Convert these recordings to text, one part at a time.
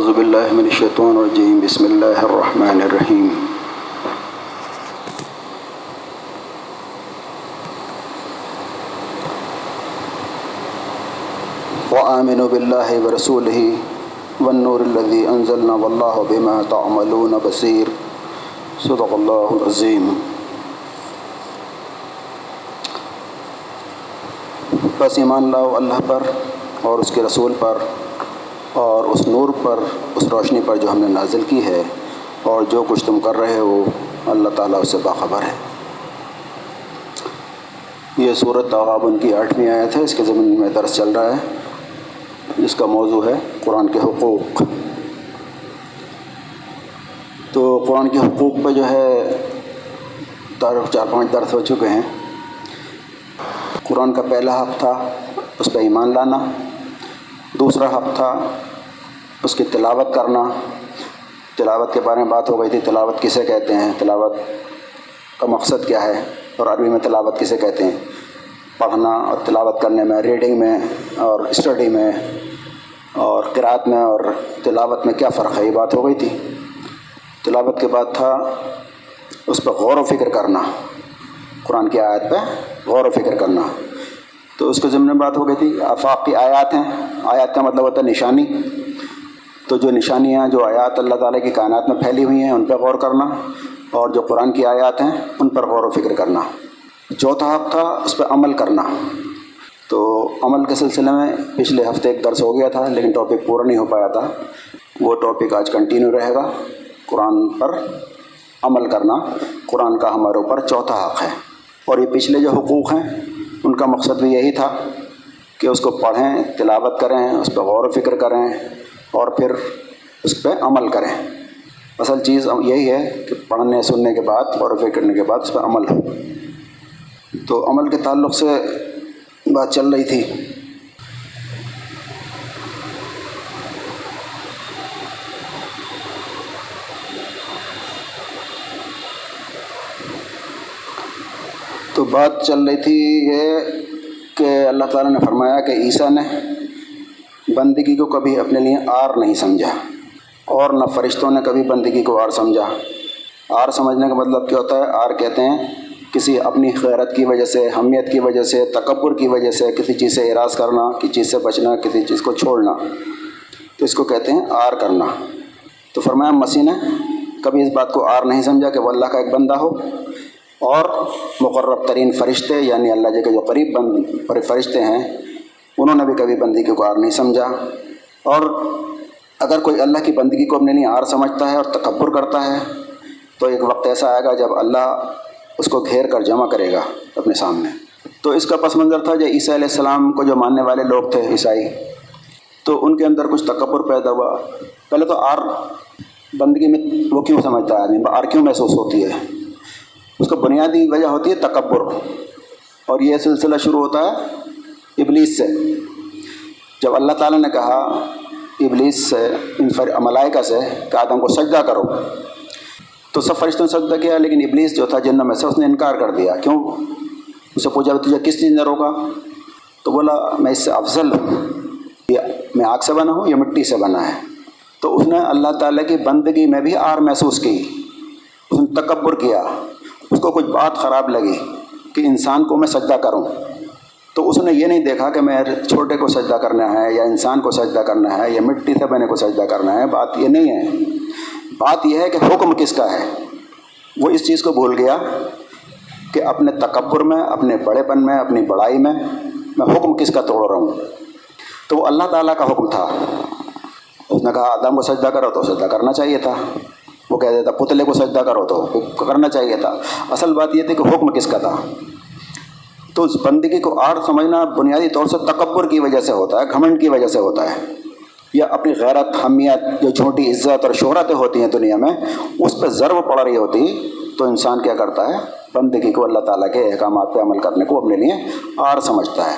اعوذ باللہ من الشیطان الرجیم بسم اللہ الرحمن الرحیم وآمنوا باللہ ورسولہ والنور الذي انزلنا واللہ بما تعملون بصیر صدق اللہ العظیم بس ایمان لاؤ اللہ پر اور اس کے رسول پر. اور اس نور پر، اس روشنی پر جو ہم نے نازل کی ہے اور جو کچھ تم کر رہے ہو، اللہ تعالیٰ اس سے باخبر ہے۔ یہ صورت تغابن کی آٹھویں آیت ہے، اس کے زمین میں درس چل رہا ہے، جس کا موضوع ہے قرآن کے حقوق۔ تو قرآن کے حقوق پہ جو ہے چار، پانچ درس ہو چکے ہیں۔ قرآن کا پہلا حق تھا، اس پہ ایمان لانا۔ دوسرا حق تھا، اس کی تلاوت کرنا۔ تلاوت کے بارے میں بات ہو گئی تھی، تلاوت کسے کہتے ہیں؟ تلاوت کا مقصد کیا ہے؟ اور عربی میں تلاوت کسے کہتے ہیں؟ پڑھنا اور تلاوت کرنے میں، ریڈنگ میں اور اسٹڈی میں اور قرات میں اور تلاوت میں کیا فرق ہے؟ یہ بات ہو گئی تھی۔ تلاوت کے بعد تھا اس پہ غور و فکر کرنا۔ قرآن کی آیت پہ غور و فکر کرنا۔ تو اس کے ضمن بات ہو گئی تھی، آفاق کی آیات ہیں۔ آیات کا مطلب ہوتا ہے نشانی۔ تو جو نشانیاں، جو آیات اللہ تعالیٰ کی کائنات میں پھیلی ہوئی ہیں، ان پہ غور کرنا اور جو قرآن کی آیات ہیں، ان پر غور و فکر کرنا۔ چوتھا حق تھا، اس پہ عمل کرنا۔ تو عمل کے سلسلے میں پچھلے ہفتے ایک درس ہو گیا تھا، لیکن ٹاپک پورا نہیں ہو پایا تھا۔ وہ ٹاپک آج کنٹینیو رہے گا۔ قرآن پر عمل کرنا۔ قرآن کا ہمارے اوپر چوتھا حق ہے۔ اور یہ پچھلے جو حقوق ہیں ان کا مقصد بھی یہی تھا کہ اس کو پڑھیں، تلاوت کریں، اس پہ غور و فکر کریں اور پھر اس پہ عمل کریں۔ اصل چیز یہی ہے کہ پڑھنے، سننے کے بعد، غور و فکر کرنے کے بعد اس پہ عمل ہو۔ تو عمل کے تعلق سے بات چل رہی تھی۔ بات چل رہی تھی یہ کہ اللہ تعالیٰ نے فرمایا کہ عیسیٰ نے بندگی کو کبھی اپنے لیے آر نہیں سمجھا اور نہ فرشتوں نے کبھی بندگی کو آر سمجھا آر سمجھنے کا مطلب کیا ہوتا ہے؟ آر کہتے ہیں کسی اپنی خیرت کی وجہ سے، حمیت کی وجہ سے، تکبر کی وجہ سے کسی چیز سے اراض کرنا، کسی چیز سے بچنا، کسی چیز کو چھوڑنا۔ تو اس کو کہتے ہیں آر کرنا۔ تو فرمایا مسیح نے کبھی اس بات کو آر نہیں سمجھا کہ وہ اللہ کا ایک بندہ ہو۔ اور مقرب ترین فرشتے یعنی اللہ جی کے جو قریب بند فرشتے ہیں، انہوں نے بھی کبھی بندگی کو آر نہیں سمجھا۔ اور اگر کوئی اللہ کی بندگی کو اپنے لیے آر سمجھتا ہے اور تکبر کرتا ہے، تو ایک وقت ایسا آئے گا جب اللہ اس کو گھیر کر جمع کرے گا اپنے سامنے۔ تو اس کا پس منظر تھا جو عیسیٰ علیہ السلام کو جو ماننے والے لوگ تھے، عیسائی، تو ان کے اندر کچھ تکبر پیدا ہوا۔ پہلے تو آر بندگی میں وہ کیوں سمجھتا ہے؟ آدمی آر کیوں محسوس ہوتی ہے؟ اس کا بنیادی وجہ ہوتی ہے تکبر۔ اور یہ سلسلہ شروع ہوتا ہے ابلیس سے۔ جب اللہ تعالیٰ نے کہا ابلیس سے، ان ملائکہ سے کہ آدم کو سجدہ کرو۔ تو سب فرشتوں نے سجدہ کیا، لیکن ابلیس جو تھا جنم میں سے، اس نے انکار کر دیا۔ کیوں؟ اسے پوچھا، تجھے کس چیز نے روکا؟ تو بولا، میں اس سے افضل ہوں۔ میں آگ سے بنا ہوں یا مٹی سے بنا ہے۔ تو اس نے اللہ تعالیٰ کی بندگی میں بھی آر محسوس کی۔ اس نے تکبر کیا۔ اس کو کچھ بات خراب لگی کہ انسان کو میں سجدہ کروں۔ تو اس نے یہ نہیں دیکھا کہ میں چھوٹے کو سجدہ کرنا ہے یا انسان کو سجدہ کرنا ہے یا مٹی سے بنے کو سجدہ کرنا ہے، بات یہ نہیں ہے۔ بات یہ ہے کہ حکم کس کا ہے؟ وہ اس چیز کو بھول گیا کہ اپنے تکبر میں، اپنے بڑے پن میں، اپنی بڑائی میں میں حکم کس کا توڑ رہا ہوں۔ تو وہ اللہ تعالیٰ کا حکم تھا۔ اس نے کہا، آدم کو سجدہ کرو تو سجدہ کرنا چاہیے تھا۔ وہ کہہ دیتا، پتلے کو سجدہ کرو تو کرنا چاہیے تھا۔ اصل بات یہ تھی کہ حکم کس کا تھا؟ تو اس بندگی کو آڑ سمجھنا بنیادی طور سے تکبر کی وجہ سے ہوتا ہے، گھمنڈ کی وجہ سے ہوتا ہے۔ یا اپنی غیرت، حمیت، جو چھوٹی عزت اور شہرتیں ہوتی ہیں دنیا میں، اس پہ ضرب پڑ رہی ہوتی، تو انسان کیا کرتا ہے؟ بندگی کو اللہ تعالیٰ کے احکامات پہ عمل کرنے کو اپنے لیے آڑ سمجھتا ہے۔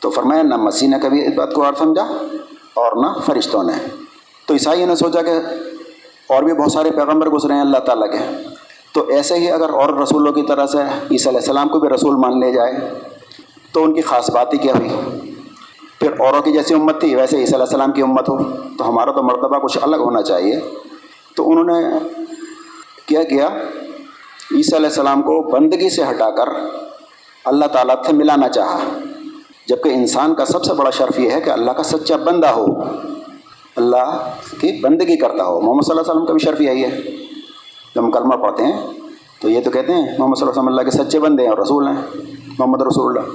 تو فرمایا، نہ مسیح نے کبھی اس بات کو آڑ سمجھا اور نہ فرشتوں نے۔ تو عیسائیوں نے سوچا کہ اور بھی بہت سارے پیغمبر گزرے ہیں اللہ تعالیٰ کے۔ تو ایسے ہی اگر اور رسولوں کی طرح سے عیسیٰ علیہ السلام کو بھی رسول مان لے جائے، تو ان کی خاص بات ہی کیا ہوئی؟ پھر اوروں کی جیسی امت تھی، ویسے عیسیٰ علیہ السلام کی امت ہو، تو ہمارا تو مرتبہ کچھ الگ ہونا چاہیے۔ تو انہوں نے کیا کیا؟ عیسیٰ علیہ السلام کو بندگی سے ہٹا کر اللہ تعالیٰ سے ملانا چاہا۔ جبکہ انسان کا سب سے بڑا شرف یہ ہے کہ اللہ کا سچا بندہ ہو۔ اللہ کی بندگی کرتا ہو۔ محمد صلی اللہ علیہ وسلم کا بھی شرف یہی ہے۔ جب ہم کلمہ پڑھتے ہیں، تو یہ تو کہتے ہیں، محمد صلی اللہ علیہ وسلم اللہ کے سچے بندے ہیں اور رسول ہیں، محمد رسول اللہ۔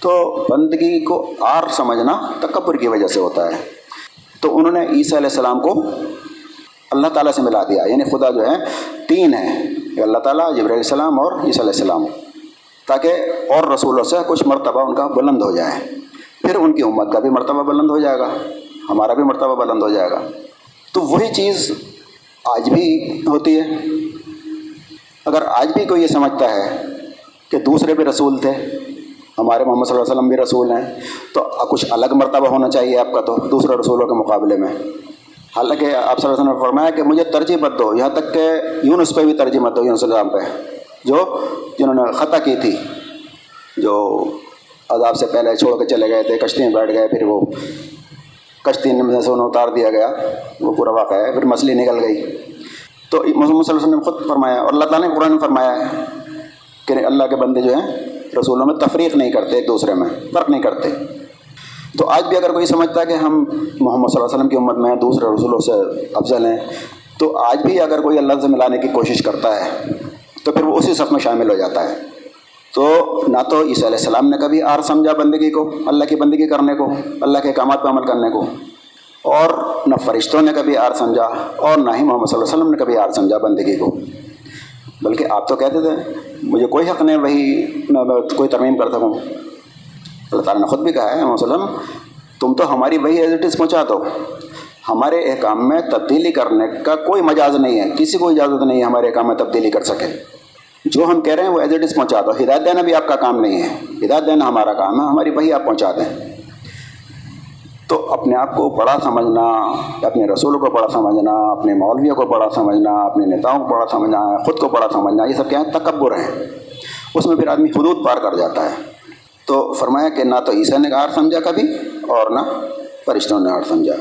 تو بندگی کو آر سمجھنا تکبر کی وجہ سے ہوتا ہے۔ تو انہوں نے عیسیٰ علیہ السلام کو اللہ تعالیٰ سے ملا دیا۔ یعنی خدا جو ہے، تین ہے اللہ تعالیٰ جبر علیہ السلام اور عیسیٰ علیہ السلام۔ تاکہ اور رسولوں سے کچھ مرتبہ ان کا بلند ہو جائے۔ پھر ان کی امت کا بھی مرتبہ بلند ہو جائے گا۔ ہمارا بھی مرتبہ بلند ہو جائے گا۔ تو وہی چیز آج بھی ہوتی ہے۔ اگر آج بھی کوئی یہ سمجھتا ہے کہ دوسرے بھی رسول تھے، ہمارے محمد صلی اللہ علیہ وسلم بھی رسول ہیں، تو کچھ الگ مرتبہ ہونا چاہیے آپ کا تو دوسرے رسولوں کے مقابلے میں۔ حالانکہ آپ صلی اللہ علیہ وسلم نے فرمایا کہ مجھے ترجیح مت دو، یہاں تک کہ یونس پہ بھی ترجیح مت دو، یونس السلام پہ۔ جو جنہوں نے خطا کی تھی، جو عذاب سے پہلے چھوڑ کے چلے گئے تھے کشتی میں بیٹھ گئے، پھر وہ کشتی میں سے انہیں اتار دیا گیا، وہ پورا واقعہ ہے، پھر مچھلی نکل گئی۔ تو محمد صلی اللہ علیہ وسلم نے خود فرمایا، اور اللہ تعالیٰ نے قرآن میں فرمایا ہے کہ اللہ کے بندے جو ہیں، رسولوں میں تفریق نہیں کرتے، ایک دوسرے میں فرق نہیں کرتے۔ تو آج بھی اگر کوئی سمجھتا ہے کہ ہم محمد صلی اللہ علیہ وسلم کی امت میں دوسرے رسولوں سے افضل ہیں، تو آج بھی اگر کوئی اللہ سے ملانے کی کوشش کرتا ہے، تو پھر وہ اسی صف میں شامل ہو جاتا ہے۔ تو نہ تو عیسیٰ علیہ السلام نے کبھی آر سمجھا بندگی کو، اللہ کی بندگی کرنے کو، اللہ کے احکامات پہ عمل کرنے کو۔ اور نہ فرشتوں نے کبھی آر سمجھا اور نہ ہی محمد صلی اللہ علیہ وسلم نے کبھی آر سمجھا بندگی کو۔ بلکہ آپ تو کہتے تھے، مجھے کوئی حق نہیں، وہی میں کوئی ترمیم کر سکوں اللہ تعالیٰ نے خود بھی کہا ہے، محمد وسلم، تم تو ہماری وہی ایز اٹ از پہنچا دو۔ ہمارے احکام میں تبدیلی کرنے کا کوئی مجاز نہیں ہے، کسی کو اجازت نہیں ہے ہمارے احکام میں تبدیلی کر سکے۔ جو ہم کہہ رہے ہیں وہ ایز اٹ از پہنچا دو۔ ہدایت دینا بھی آپ کا کام نہیں ہے۔ ہدایت دینا ہمارا کام ہے۔ ہماری وہی آپ پہنچا دیں۔ تو اپنے آپ کو بڑا سمجھنا، اپنے رسول کو بڑا سمجھنا، اپنے مولویوں کو بڑا سمجھنا، اپنے نیتاؤں کو بڑا سمجھنا، خود کو بڑا سمجھنا، یہ سب کیا ہیں؟ تکبر ہیں۔ اس میں پھر آدمی حدود پار کر جاتا ہے۔ تو فرمایا کہ نہ تو عیسیٰ نے ہار سمجھا کبھی اور نہ فرشتوں نے ہار سمجھا۔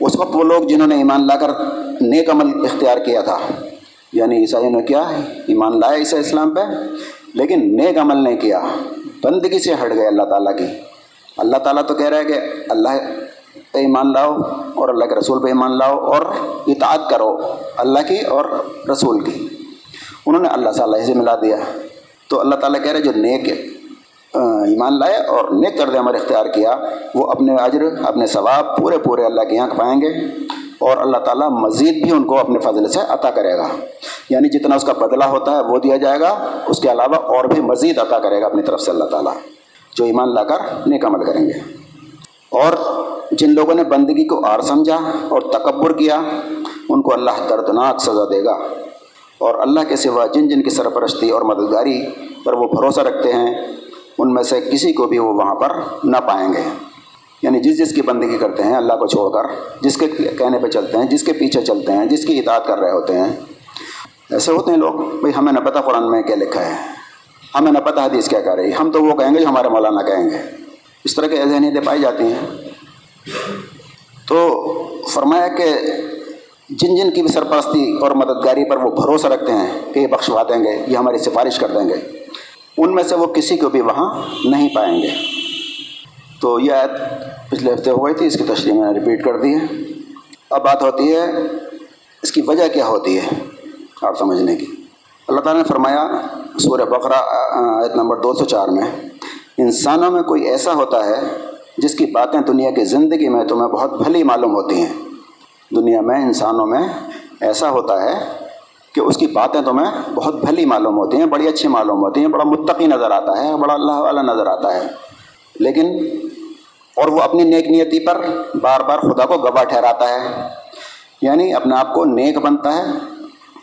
اس وقت وہ لوگ جنہوں نے ایمان لا کر نیک عمل اختیار کیا تھا یعنی عیسائیوں نے کیا؟ ایمان لایا عیسیٰ اسلام پہ، لیکن نیک عمل نہیں کیا۔ بندگی سے ہٹ گئے اللہ تعالیٰ کی۔ اللہ تعالیٰ تو کہہ رہا ہے کہ اللہ پہ ایمان لاؤ اور اللہ کے رسول پہ ایمان لاؤ اور اطاعت کرو اللہ کی اور رسول کی۔ انہوں نے اللہ تعالیٰ سے ملا دیا۔ تو اللہ تعالیٰ کہہ رہے جو نیک ایمان لائے اور نیک کرد عمل اختیار کیا، وہ اپنے اجر، اپنے ثواب پورے پورے اللہ کے یہاں پائیں گے۔ اور اللہ تعالیٰ مزید بھی ان کو اپنے فضل سے عطا کرے گا۔ یعنی جتنا اس کا بدلہ ہوتا ہے وہ دیا جائے گا، اس کے علاوہ اور بھی مزید عطا کرے گا اپنی طرف سے اللہ تعالیٰ، جو ایمان لا کر نیک عمل کریں گے۔ اور جن لوگوں نے بندگی کو آر سمجھا اور تکبر کیا، ان کو اللہ دردناک سزا دے گا۔ اور اللہ کے سوا جن جن کی سرپرستی اور مددگاری پر وہ بھروسہ رکھتے ہیں، ان میں سے کسی کو بھی وہ وہاں پر نہ پائیں گے۔ یعنی جس جس کی بندگی کرتے ہیں، اللہ کو چھوڑ کر، جس کے کہنے پہ چلتے ہیں، جس کے پیچھے چلتے ہیں، جس کی اطاعت کر رہے ہوتے ہیں۔ ایسے ہوتے ہیں لوگ، بھائی ہمیں نہ پتہ قرآن میں کیا لکھا ہے، ہمیں نہ پتہ حدیث کیا کہہ رہی ہم تو وہ کہیں گے جو ہمارے مولانا کہیں گے۔ اس طرح کے ذہنیتیں پائی جاتی ہیں۔ تو فرمایا کہ جن جن کی بھی سرپرستی اور مددگاری پر وہ بھروسہ رکھتے ہیں کہ یہ بخشوا دیں گے، یہ ہماری سفارش کر دیں گے، ان میں سے وہ کسی کو بھی وہاں نہیں پائیں گے۔ تو یہ آیت پچھلے ہفتے ہو گئی تھی، اس کی تشریح میں نے رپیٹ کر دی ہے۔ اب بات ہوتی ہے، اس کی وجہ کیا ہوتی ہے آپ سمجھنے کی۔ اللہ تعالیٰ نے فرمایا سورہ بقرہ، آیت نمبر دو سو چار میں، انسانوں میں کوئی ایسا ہوتا ہے جس کی باتیں دنیا کی زندگی میں تمہیں بہت بھلی معلوم ہوتی ہیں۔ دنیا میں انسانوں میں ایسا ہوتا ہے کہ اس کی باتیں تمہیں بہت بھلی معلوم ہوتی ہیں، بڑی اچھی معلوم ہوتی ہیں، بڑا متقی نظر آتا ہے، بڑا اللہ والا نظر آتا ہے۔ لیکن اور وہ اپنی نیک نیتی پر بار بار خدا کو گواہ ٹھہراتا ہے۔ یعنی اپنے آپ کو نیک بنتا ہے،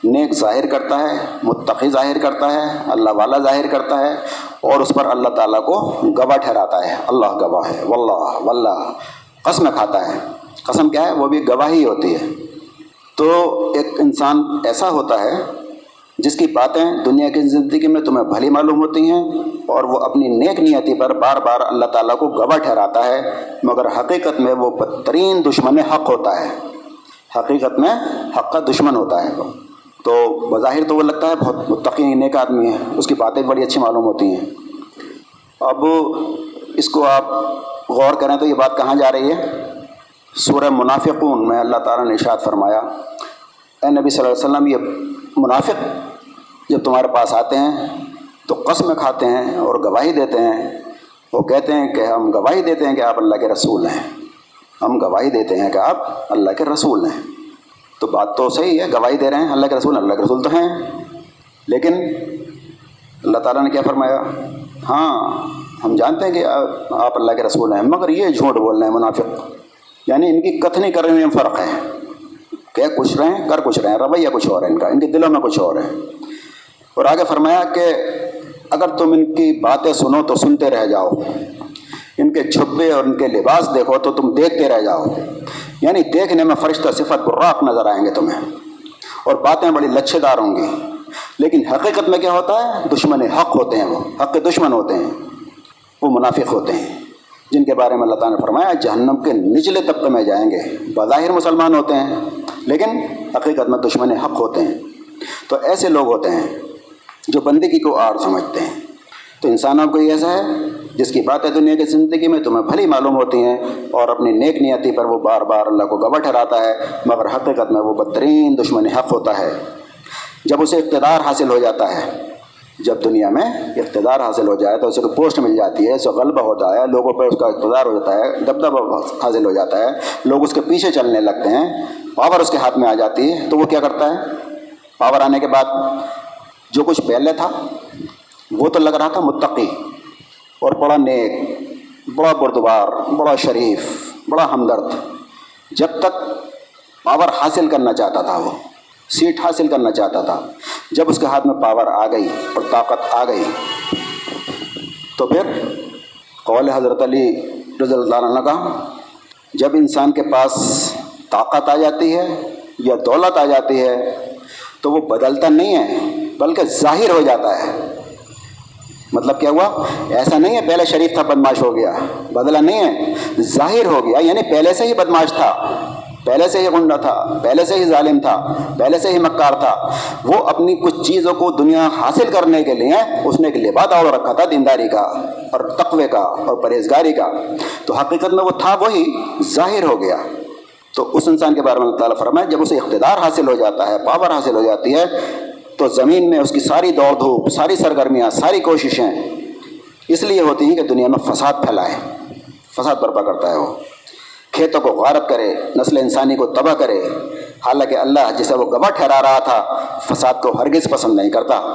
نیک ظاہر کرتا ہے، متقی ظاہر کرتا ہے، اللہ والا ظاہر کرتا ہے اور اس پر اللہ تعالیٰ کو گواہ ٹھہراتا ہے۔ اللہ گواہ ہے، واللہ واللہ۔ قسم کھاتا ہے۔ قسم کیا ہے؟ وہ بھی گواہی ہوتی ہے۔ تو ایک انسان ایسا ہوتا ہے جس کی باتیں دنیا کی زندگی میں تمہیں بھلی معلوم ہوتی ہیں اور وہ اپنی نیک نیتی پر بار بار اللہ تعالیٰ کو گواہ ٹھہراتا ہے، مگر حقیقت میں وہ بدترین دشمن حق ہوتا ہے۔ حقیقت میں حق کا دشمن ہوتا ہے۔ وہ تو بظاہر تو وہ لگتا ہے بہت متقی، نیک آدمی ہے۔ اس کی باتیں بڑی اچھی معلوم ہوتی ہیں۔ اب اس کو آپ غور کریں تو یہ بات کہاں جا رہی ہے؟ سورہ منافقون میں اللہ تعالیٰ نے اشاد فرمایا، اے نبی صلی اللہ علیہ وسلم، یہ منافق جب تمہارے پاس آتے ہیں تو قسم کھاتے ہیں اور گواہی دیتے ہیں۔ وہ کہتے ہیں کہ ہم گواہی دیتے ہیں کہ آپ اللہ کے رسول ہیں۔ ہم گواہی دیتے ہیں کہ آپ اللہ کے رسول ہیں۔ تو بات تو صحیح ہے، گواہی دے رہے ہیں اللہ کے رسول، اللہ کے رسول تو ہیں۔ لیکن اللہ تعالیٰ نے کیا فرمایا؟ ہاں ہم جانتے ہیں کہ آپ اللہ کے رسول ہیں، مگر یہ جھوٹ بول رہے ہیں منافق۔ یعنی ان کی کتھنی کرنے میں فرق ہے۔ کہ کچھ رہے ہیں کر کچھ رہے ہیں رویہ کچھ اور ہے ان کا، ان کے دلوں میں کچھ اور ہے۔ اور آگے فرمایا کہ اگر تم ان کی باتیں سنو تو سنتے رہ جاؤ۔ ان کے چھپے اور ان کے لباس دیکھو تو تم دیکھتے رہ جاؤ۔ یعنی دیکھنے میں فرشتہ صفت براق نظر آئیں گے تمہیں۔ اور باتیں بڑی لچھے دار ہوں گی۔ لیکن حقیقت میں کیا ہوتا ہے؟ دشمن حق ہوتے ہیں وہ۔ حق کے دشمن ہوتے ہیں۔ وہ منافق ہوتے ہیں۔ جن کے بارے میں اللہ تعالیٰ نے فرمایا، جہنم کے نچلے طبقے میں جائیں گے۔ بظاہر مسلمان ہوتے ہیں، لیکن حقیقت میں دشمن حق ہوتے ہیں۔ تو ایسے لوگ ہوتے ہیں جو بندگی کو آڑ سمجھتے ہیں۔ تو انسانوں کو یہ ایسا ہے، جس کی باتیں دنیا کی زندگی میں تمہیں بھلی معلوم ہوتی ہیں اور اپنی نیک نیتی پر وہ بار بار اللہ کو گواہ ٹھہراتا ہے، مگر حقیقت میں وہ بدترین دشمن حق ہوتا ہے۔ جب اسے اقتدار حاصل ہو جاتا ہے، جب دنیا میں اقتدار حاصل ہو جائے تو اسے کوئی پوسٹ مل جاتی ہے، اسے غلبہ ہوتا ہے، لوگوں پر اس کا اقتدار ہو جاتا ہے، دبدبہ حاصل ہو جاتا ہے، لوگ اس کے پیچھے چلنے لگتے ہیں، پاور اس کے ہاتھ میں آ جاتی ہے، تو وہ کیا کرتا ہے؟ پاور آنے کے بعد جو کچھ پہلے تھا، وہ تو لگ رہا تھا متقی۔ اور بڑا نیک، بڑا بردبار، بڑا شریف، بڑا ہمدرد۔ جب تک پاور حاصل کرنا چاہتا تھا وہ سیٹ حاصل کرنا چاہتا تھا۔ جب اس کے ہاتھ میں پاور آ گئی اور طاقت آ گئی، تو پھر قول حضرت علی رضی اللہ عنہ کا جب انسان کے پاس طاقت آ جاتی ہے یا دولت آ جاتی ہے تو وہ بدلتا نہیں ہے، بلکہ ظاہر ہو جاتا ہے۔ مطلب کیا ہوا؟ ایسا نہیں ہے پہلے شریف تھا بدماش ہو گیا۔ بدلا نہیں ہے، ظاہر ہو گیا۔ یعنی پہلے سے ہی بدماش تھا۔ پہلے سے ہی غنڈا تھا، پہلے سے ہی ظالم تھا، پہلے سے ہی مکار تھا۔ وہ اپنی کچھ چیزوں کو دنیا حاصل کرنے کے لیے، اس نے ایک لباد اور رکھا تھا دینداری کا اور تقوے کا اور پرہیزگاری کا۔ تو حقیقت میں وہ تھا وہی، ظاہر ہو گیا۔ تو اس انسان کے بارے میں اللہ تعالیٰ فرمائے، جب اسے اقتدار حاصل ہو جاتا ہے پاور حاصل ہو جاتی ہے، تو زمین میں اس کی ساری دوڑ دھوپ، ساری سرگرمیاں، ساری کوششیں اس لیے ہوتی ہیں کہ دنیا میں فساد پھیلائے، فساد برپا کرتا ہے وہ۔ کھیتوں کو غارت کرے، نسل انسانی کو تباہ کرے، حالانکہ اللہ جسے وہ گواہ ٹھہرا رہا تھا، فساد کو ہرگز پسند نہیں کرتا۔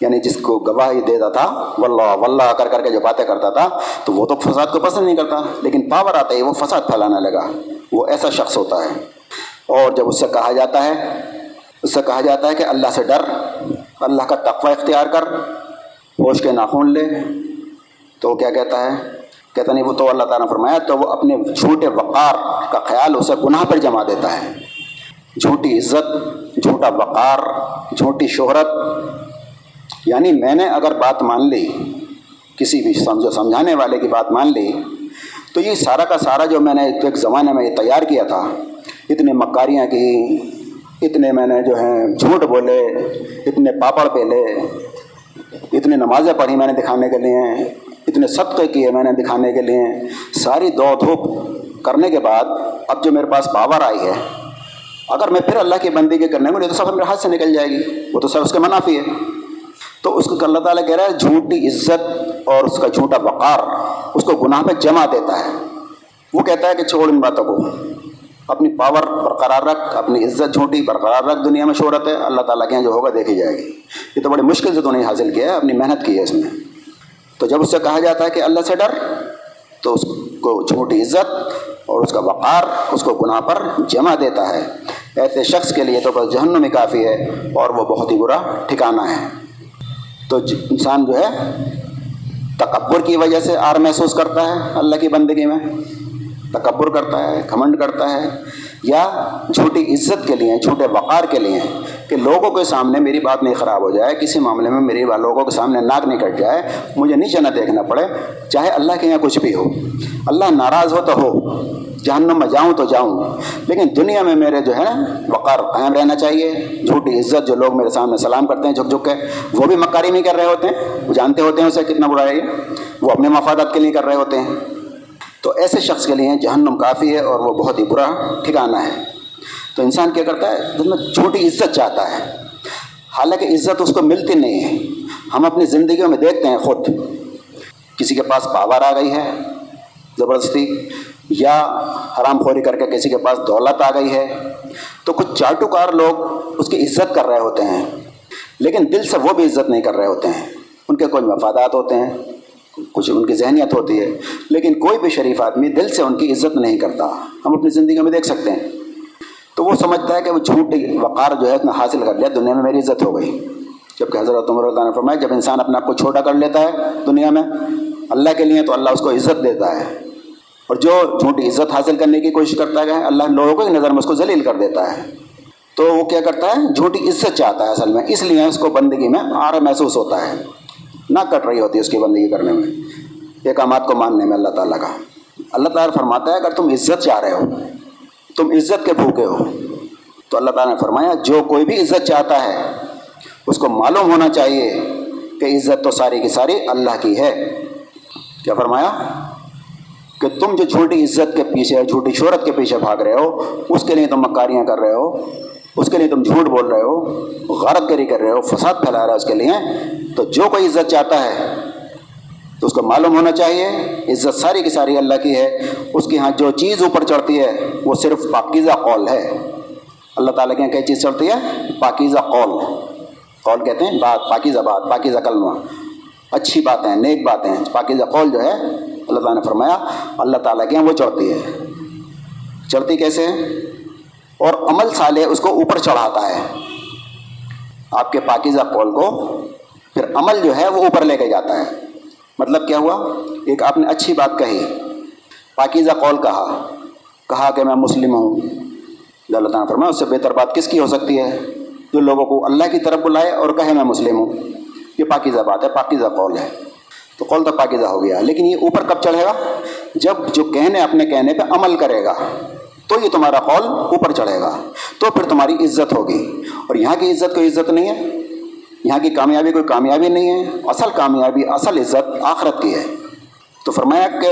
یعنی جس کو گواہی دیتا تھا، واللہ واللہ کر کر کے جو باتیں کرتا تھا، تو وہ تو فساد کو پسند نہیں کرتا۔ لیکن پاور آتا ہے، وہ فساد پھیلانے لگا۔ وہ ایسا شخص ہوتا ہے۔ اور جب اس سے کہا جاتا ہے، اس سے کہا جاتا ہے کہ اللہ سے ڈر، اللہ کا تقوی اختیار کر، ہوش کے ناخون لے۔ تو وہ کیا کہتا ہے؟ کہتا نہیں، وہ تو اللہ تعالیٰ نے فرمایا، تو وہ اپنے جھوٹے وقار کا خیال اسے گناہ پر جما دیتا ہے۔ جھوٹی عزت، جھوٹا وقار، جھوٹی شہرت یعنی میں نے اگر بات مان لی، کسی بھی سمجھو، سمجھانے والے کی بات مان لی، تو یہ سارا کا سارا جو میں نے ایک زمانے میں یہ تیار کیا تھا، اتنے مکاریاں کی، اتنے میں نے جو ہیں جھوٹ بولے، اتنے پاپڑ پہلے اتنی نمازیں پڑھی میں نے دکھانے کے لیے، اتنے صدقے کیے میں نے دکھانے کے لیے، ساری دو دھوپ کرنے کے بعد اب جو میرے پاس پاور آئی ہے، اگر میں پھر اللہ کی بندی کے کرنے کو تو سب میرے ہاتھ سے نکل جائے گی، وہ تو سب اس کے منافی ہے۔ تو اس کو اللہ تعالیٰ کہہ رہا ہے جھوٹی عزت اور اس کا جھوٹا وقار اس کو گناہ پہ جمع دیتا ہے۔ وہ کہتا ہے کہ چھوڑ ان باتوں کو۔ اپنی پاور برقرار رکھ، اپنی عزت جھوٹی برقرار رکھ، دنیا میں شہرت ہے۔ اللہ تعالیٰ کے یہاں جو ہوگا دیکھی جائے گی۔ یہ تو بڑی مشکل سے تو نہیں حاصل کیا ہے، اپنی محنت کی ہے اس میں۔ تو جب اس سے کہا جاتا ہے کہ اللہ سے ڈر، تو اس کو جھوٹی عزت اور اس کا وقار اس کو گناہ پر جمع دیتا ہے۔ ایسے شخص کے لیے تو بس جہنم میں کافی ہے اور وہ بہت ہی برا ٹھکانا ہے۔ تو جی، انسان جو ہے تکبر کی وجہ سے آر محسوس کرتا ہے اللہ کی بندگی میں۔ تکبر کرتا ہے گھمنڈ کرتا ہے، یا جھوٹی عزت کے لیے، جھوٹے وقار کے لیے کہ لوگوں کے سامنے میری بات نہیں خراب ہو جائے، کسی معاملے میں میری بات لوگوں کے سامنے ناک نہیں کٹ جائے، مجھے نیچے نہ دیکھنا پڑے، چاہے اللہ کے یہاں کچھ بھی ہو۔ اللہ ناراض ہو تو ہو، جہنم میں جاؤں تو جاؤں، لیکن دنیا میں میرے جو ہے نا وقار قائم رہنا چاہیے۔ جھوٹی عزت جو لوگ میرے سامنے سلام کرتے ہیں، جھک جھک کے، وہ بھی مکاری نہیں کر رہے ہوتے ہیں، وہ جانتے ہوتے ہیں اسے کتنا برا ہے وہ اپنے مفادات کے لیے کر رہے ہوتے ہیں۔ تو ایسے شخص کے لیے جہنم کافی ہے اور وہ بہت ہی برا ٹھکانا ہے۔ تو انسان کیا کرتا ہے؟ دل میں چھوٹی عزت چاہتا ہے۔ حالانکہ عزت اس کو ملتی نہیں ہے۔ ہم اپنی زندگیوں میں دیکھتے ہیں خود۔ کسی کے پاس پاور آ گئی ہے، زبردستی، یا حرام خوری کر کے کسی کے پاس دولت آ گئی ہے۔ تو کچھ چاٹو کار لوگ اس کی عزت کر رہے ہوتے ہیں، لیکن دل سے وہ بھی عزت نہیں کر رہے ہوتے ہیں۔ ان کے کوئی مفادات ہوتے ہیں۔ کچھ ان کی ذہنیت ہوتی ہے، لیکن کوئی بھی شریف آدمی دل سے ان کی عزت نہیں کرتا۔ ہم اپنی زندگی میں دیکھ سکتے ہیں۔ تو وہ سمجھتا ہے کہ وہ جھوٹ وقار جو ہے اتنا حاصل کر لیا، دنیا میں میری عزت ہو گئی۔ جبکہ حضرت عمر اللہ نے فرمایا جب انسان اپنے آپ کو چھوٹا کر لیتا ہے دنیا میں، اللہ کے لیے تو اللہ اس کو عزت دیتا ہے۔ اور جو جھوٹی عزت حاصل کرنے کی کوشش کرتا ہے، اللہ لوگوں کی نظر میں اس کو ذلیل کر دیتا ہے۔ تو وہ کیا کرتا ہے؟ جھوٹی عزت چاہتا ہے اصل میں، اس لیے اس کو بندگی میں آر محسوس ہوتا ہے۔ نہ کٹ رہی ہوتی ہے اس کی بندگی کرنے میں۔ احکامات کو ماننے میں اللہ تعالیٰ کا۔ اللہ تعالیٰ فرماتا ہے، اگر تم عزت چاہ رہے ہو، تم عزت کے بھوکے ہو، تو اللہ تعالیٰ نے فرمایا، جو کوئی بھی عزت چاہتا ہے، اس کو معلوم ہونا چاہیے کہ عزت تو ساری کی ساری اللہ کی ہے۔ کیا فرمایا؟ کہ تم جو جھوٹی عزت کے پیچھے، جھوٹی شہرت کے پیچھے بھاگ رہے ہو، اس کے لیے تم مکاریاں کر رہے ہو، اس کے لیے تم جھوٹ بول رہے ہو، غارت گری کر رہے ہو، فساد پھیلا رہا ہے اس کے لیے۔ تو جو کوئی عزت چاہتا ہے، تو اس کو معلوم ہونا چاہیے، عزت ساری کی ساری اللہ کی ہے۔ اس کی ہاں جو چیز اوپر چڑھتی ہے، وہ صرف پاکیزہ قول ہے۔ اللہ تعالیٰ کے یہاں کئی چیز چڑھتی ہے؟ پاکیزہ قول۔ قول کہتے ہیں بات، پاکیزہ بات، پاکیزہ کلمہ۔ اچھی باتیں، نیک باتیں، پاکیزہ قول جو ہے، اللہ تعالیٰ نے فرمایا، اللہ تعالیٰ کے یہاں وہ چڑھتی ہے۔ چڑھتی کیسے اور عمل سالے اس کو اوپر چڑھاتا ہے۔ آپ کے پاکیزہ قول کو پھر عمل جو ہے وہ اوپر لے کے جاتا ہے۔ مطلب کیا ہوا؟ ایک آپ نے اچھی بات کہی۔ پاکیزہ قول کہا۔ کہا کہ میں مسلم ہوں۔ اللہ تعالیٰ فرمایا، اس سے بہتر بات کس کی ہو سکتی ہے؟ جو لوگوں کو اللہ کی طرف بلائے اور کہے میں مسلم ہوں۔ یہ پاکیزہ بات ہے، پاکیزہ قول ہے۔ تو قول تو پاکیزہ ہو گیا۔ لیکن یہ اوپر کب چڑھے گا؟ جب جو کہنے اپنے کہنے پہ عمل کرے گا، تو یہ تمہارا قول اوپر چڑھے گا۔ تو پھر تمہاری عزت ہوگی۔ اور یہاں کی عزت کوئی عزت نہیں ہے۔ یہاں کی کامیابی کوئی کامیابی نہیں ہے، اصل کامیابی، اصل عزت آخرت کی ہے۔ تو فرمایا کہ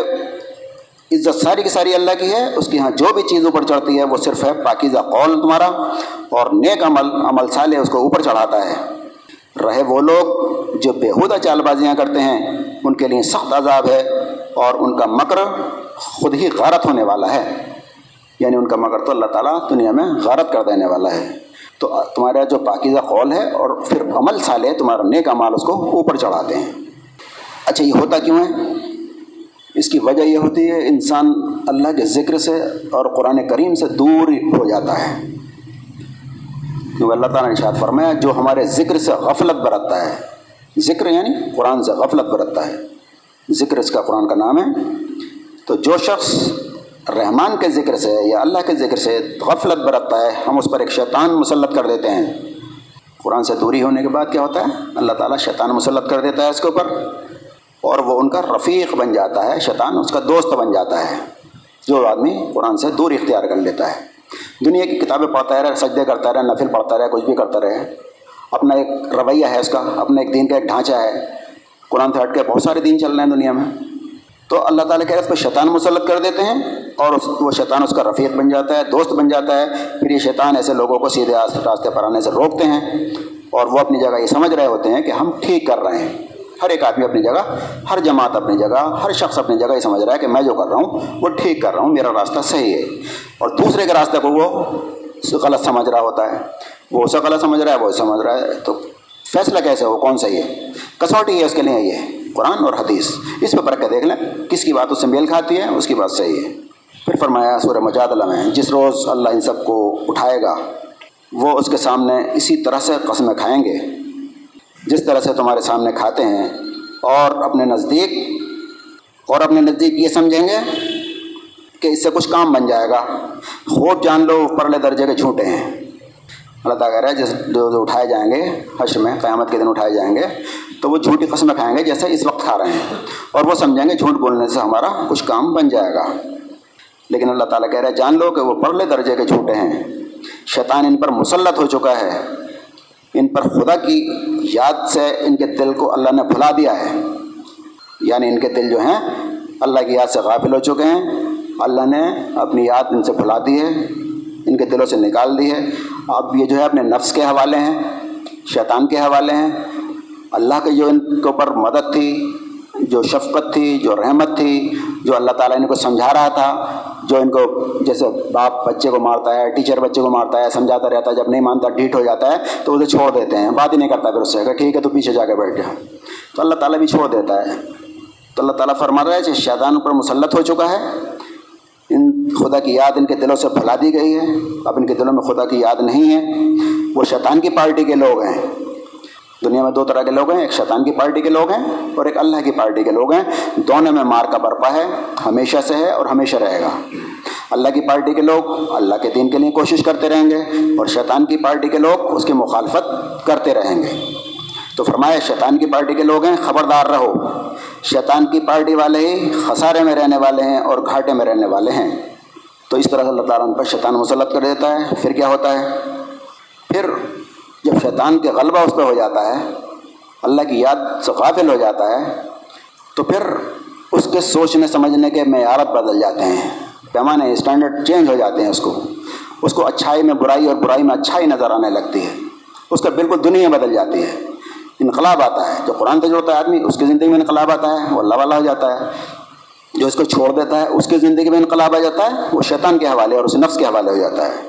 عزت ساری کی ساری اللہ کی ہے، اس کی یہاں جو بھی چیز اوپر چڑھتی ہے، وہ صرف ہے پاکیزہ قول تمہارا، اور نیک عمل عمل سالے اس کو اوپر چڑھاتا ہے۔ رہے وہ لوگ جو بےحودہ چال بازیاں کرتے ہیں، ان کے لیے سخت عذاب ہے، اور ان کا مکر خود ہی غارت ہونے والا ہے۔ یعنی ان کا مگر تو اللہ تعالیٰ دنیا میں غارت کر دینے والا ہے۔ تو تمہارا جو پاکیزہ قول ہے اور پھر عمل سالے تمہارا نیک عمال اس کو اوپر چڑھاتے ہیں۔ اچھا یہ ہوتا کیوں ہے؟ اس کی وجہ یہ ہوتی ہے، انسان اللہ کے ذکر سے اور قرآن کریم سے دور ہو جاتا ہے۔ کیونکہ اللہ تعالیٰ نے اشاد فرمایا، جو ہمارے ذکر سے غفلت برتتا ہے، ذکر یعنی قرآن سے غفلت برتتا ہے۔ ذکر اس کا قرآن کا نام ہے۔ تو جو شخص رحمان کے ذکر سے یا اللہ کے ذکر سے غفلت برتتا ہے، ہم اس پر ایک شیطان مسلط کر دیتے ہیں۔ قرآن سے دوری ہونے کے بعد کیا ہوتا ہے؟ اللہ تعالیٰ شیطان مسلط کر دیتا ہے اس کے اوپر اور وہ ان کا رفیق بن جاتا ہے، شیطان اس کا دوست بن جاتا ہے۔ جو آدمی قرآن سے دور اختیار کر لیتا ہے۔ دنیا کی کتابیں پڑھتا رہے، سجدے کرتا رہے، نفل پڑھتا رہے، کچھ بھی کرتا رہے، اپنا ایک رویہ ہے اس کا، اپنا ایک دین کا ایک ڈھانچہ ہے۔ قرآن سے ہٹ کے بہت سارے دین چل رہے ہیں دنیا میں۔ تو اللہ تعالیٰ کہہ رہے اس پہ شیطان مسلط کر دیتے ہیں اور اس وہ شیطان اس کا رفیق بن جاتا ہے، دوست بن جاتا ہے، پھر یہ شیطان ایسے لوگوں کو سیدھے راستے پر آنے سے روکتے ہیں اور وہ اپنی جگہ یہ سمجھ رہے ہوتے ہیں کہ ہم ٹھیک کر رہے ہیں۔ ہر ایک آدمی اپنی جگہ، ہر جماعت اپنی جگہ، ہر شخص اپنی جگہ یہ سمجھ رہا ہے کہ میں جو کر رہا ہوں، وہ ٹھیک کر رہا ہوں، میرا راستہ صحیح ہے۔ اور دوسرے کے راستے کو وہ غلط سمجھ رہا ہوتا ہے۔ وہ اسے غلط سمجھ رہا ہے، وہ سمجھ رہا ہے۔ تو فیصلہ کیسے ہو؟ کون صحیح ہے کسوٹی ہے، اس کے لیے یہ۔ قرآن اور حدیث۔ اس پہ پرکھ کے دیکھ لیں، کس کی بات اس سے میل کھاتی ہے، اس کی بات صحیح ہے۔ پھر فرمایا سورہ مجادلہ میں، جس روز اللہ ان سب کو اٹھائے گا، وہ اس کے سامنے اسی طرح سے قسمیں کھائیں گے۔ جس طرح سے تمہارے سامنے کھاتے ہیں، اور اپنے نزدیک، اور اپنے نزدیک یہ سمجھیں گے کہ اس سے کچھ کام بن جائے گا۔ خوب جان لو، پرلے درجے کے جھوٹے ہیں۔ اللہ تعالیٰ کہہ رہا ہے جس جو جو اٹھائے جائیں گے حشر میں، قیامت کے دن اٹھائے جائیں گے، تو وہ جھوٹی قسمیں کھائیں گے جیسے اس وقت کھا رہے ہیں۔ اور وہ سمجھیں گے جھوٹ بولنے سے ہمارا کچھ کام بن جائے گا۔ لیکن اللہ تعالیٰ کہہ رہا ہے، جان لو کہ وہ پرلے درجے کے جھوٹے ہیں۔ شیطان ان پر مسلط ہو چکا ہے۔ ان پر خدا کی یاد سے ان کے دل کو اللہ نے بھلا دیا ہے۔ یعنی ان کے دل جو ہیں، اللہ کی یاد سے غافل ہو چکے ہیں۔ اللہ نے اپنی یاد ان سے بھلا دی ہے۔ ان کے دلوں سے نکال دی ہے۔ اب یہ جو ہے اپنے نفس کے حوالے ہیں، شیطان کے حوالے ہیں۔ اللہ کے جو ان کے اوپر مدد تھی، جو شفقت تھی، جو رحمت تھی، جو اللہ تعالیٰ ان کو سمجھا رہا تھا، جو ان کو جیسے باپ بچے کو مارتا ہے، ٹیچر بچے کو مارتا ہے، سمجھاتا رہتا ہے، جب نہیں مانتا، ڈھیٹ ہو جاتا ہے، تو اسے چھوڑ دیتے ہیں۔ بات ہی نہیں کرتا پھر اس سے، کہ ٹھیک ہے تو پیچھے جا کے بیٹھ جا۔ تو اللہ تعالیٰ بھی چھوڑ دیتا ہے۔ تو اللہ تعالیٰ فرما رہا ہے کہ شیطان پر مسلط ہو چکا ہے۔ ان خدا کی یاد ان کے دلوں سے پھیلا دی گئی ہے۔ اب ان کے دلوں میں خدا کی یاد نہیں ہے۔ وہ شیطان کی پارٹی کے لوگ ہیں۔ دنیا میں دو طرح کے لوگ ہیں۔ ایک شیطان کی پارٹی کے لوگ ہیں اور ایک اللہ کی پارٹی کے لوگ ہیں۔ دونوں میں مار کا برپا ہے، ہمیشہ سے ہے اور ہمیشہ رہے گا۔ اللہ کی پارٹی کے لوگ اللہ کے دین کے لیے کوشش کرتے رہیں گے اور شیطان کی پارٹی کے لوگ اس کی مخالفت کرتے رہیں گے۔ تو فرمایا، شیطان کی پارٹی کے لوگ ہیں، خبردار رہو۔ شیطان کی پارٹی والے ہی خسارے میں رہنے والے ہیں اور گھاٹے میں رہنے والے ہیں۔ تو اس طرح اللہ تعالیٰ ان پر شیطان مسلط کر دیتا ہے۔ پھر کیا ہوتا ہے؟ پھر جب شیطان کے غلبہ اس پہ ہو جاتا ہے، اللہ کی یاد سے غافل ہو جاتا ہے، تو پھر اس کے سوچنے، سمجھنے کے معیارت بدل جاتے ہیں۔ پیمانے، اسٹینڈرڈ چینج ہو جاتے ہیں اس کو۔ اس کو اچھائی میں برائی اور برائی میں اچھائی نظر آنے لگتی ہے۔ اس کا بالکل دنیا بدل جاتی ہے۔ انقلاب آتا ہے۔ جو قرآن سے جوڑتا ہے آدمی، اس کی زندگی میں انقلاب آتا ہے، وہ اللہ والا ہو جاتا ہے۔ جو اس کو چھوڑ دیتا ہے، اس کی زندگی میں انقلاب آ جاتا ہے، وہ شیطان کے حوالے اور اس نفس کے حوالے ہو جاتا ہے۔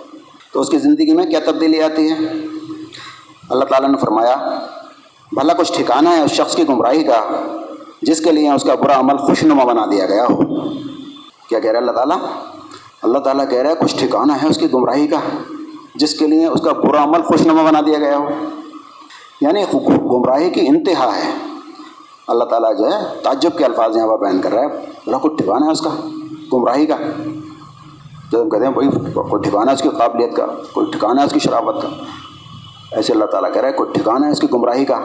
تو اس کی زندگی میں کیا تبدیلی آتی ہے؟ اللہ تعالیٰ نے فرمایا، بھلا کچھ ٹھکانہ ہے اس شخص کی گمراہی کا، جس کے لیے اس کا برا عمل خوش نما بنا دیا گیا ہو۔ کیا کہہ رہا ہے اللہ تعالیٰ؟ اللہ تعالیٰ کہہ رہا ہے، کچھ ٹھکانہ ہے اس کی گمراہی کا، جس کے لیے اس کا برا عمل خوش نما بنا دیا گیا ہو۔ یعنی گمراہی کی انتہا ہے۔ اللہ تعالیٰ جو ہے تعجب کے الفاظ یہاں پر بیان کر رہا ہے۔ اللہ کچھ ٹھکانا ہے اس کا، گمراہی کا۔ جب ہم کہتے ہیں بھائی کوئی ٹھکانا ہے اس کی قابلیت کا، کوئی ٹھکانا ہے اس کی شرافت کا۔ ایسے اللہ تعالیٰ کہہ رہا ہے کوئی ٹھکانا ہے اس کی گمراہی کا۔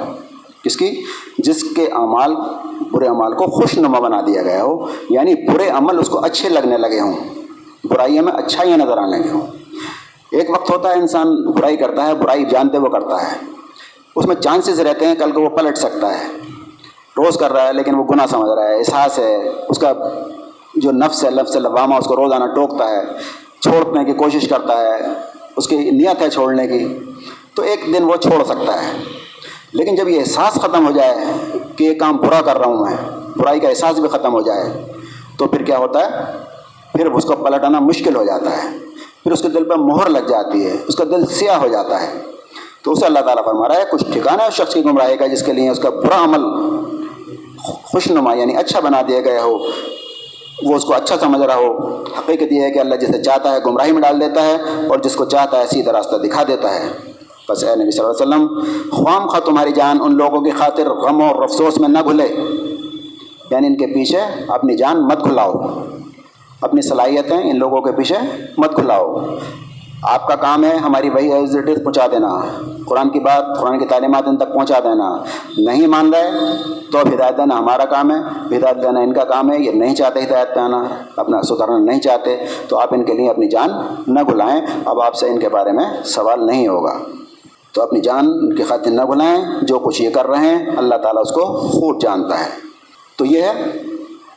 کس کی، جس کے اعمال، برے اعمال کو خوش نما بنا دیا گیا ہو۔ یعنی برے عمل اس کو اچھے لگنے لگے ہوں۔ برائیوں میں اچھائیاں نظر آنے لگے ہوں۔ ایک وقت ہوتا ہے انسان برائی کرتا ہے، برائی جانتے وہ کرتا ہے۔ اس میں چانسز رہتے ہیں کل کو وہ پلٹ سکتا ہے۔ روز کر رہا ہے لیکن وہ گناہ سمجھ رہا ہے، احساس ہے۔ اس کا جو نفس ہے لفظ لبامہ اس کو روزانہ ٹوکتا ہے، چھوڑنے کی کوشش کرتا ہے، اس کی نیت ہے چھوڑنے کی۔ تو ایک دن وہ چھوڑ سکتا ہے۔ لیکن جب یہ احساس ختم ہو جائے کہ یہ کام برا کر رہا ہوں میں، برائی کا احساس بھی ختم ہو جائے، تو پھر کیا ہوتا ہے؟ پھر اس کو پلٹانا مشکل ہو جاتا ہے۔ پھر اس کے دل پہ مہر لگ جاتی ہے، اس کا دل سیاہ ہو جاتا ہے۔ تو اسے اللہ تعالیٰ فرما رہا ہے، کچھ ٹھکانا ہے اس شخص کی گمراہی کا جس کے لیے اس کا برا عمل خوش نما یعنی اچھا بنا دیا گیا ہو، وہ اس کو اچھا سمجھ رہا ہو۔ حقیقت یہ ہے کہ اللہ جسے چاہتا ہے گمراہی میں ڈال دیتا ہے اور جس کو چاہتا ہے سیدھا راستہ دکھا دیتا ہے۔ بس اے نبی صلی اللہ علیہ وسلم خوام خواہ تمہاری جان ان لوگوں کی خاطر غم اور افسوس میں نہ گھلے یعنی ان کے پیچھے اپنی جان مت کھلاؤ۔ اپنی صلاحیتیں ان لوگوں کے پیچھے مت کھلاؤ۔ آپ کا کام ہے ہماری وہی ایزیٹیز پہنچا دینا، قرآن کی بات، قرآن کی تعلیمات ان تک پہنچا دینا۔ نہیں مان رہے تو اب ہدایت دینا ہمارا کام ہے، ہدایت دینا ان کا کام ہے، یہ نہیں چاہتے ہدایت پہ آنا اپنا سدھارنا نہیں چاہتے، تو آپ ان کے لیے اپنی جان نہ بھلائیں۔ اب آپ سے ان کے بارے میں سوال نہیں ہوگا۔ تو اپنی جان کی خاطر نہ بھلائیں جو کچھ یہ کر رہے ہیں، اللہ تعالیٰ اس کو خوب جانتا ہے۔ تو یہ ہے،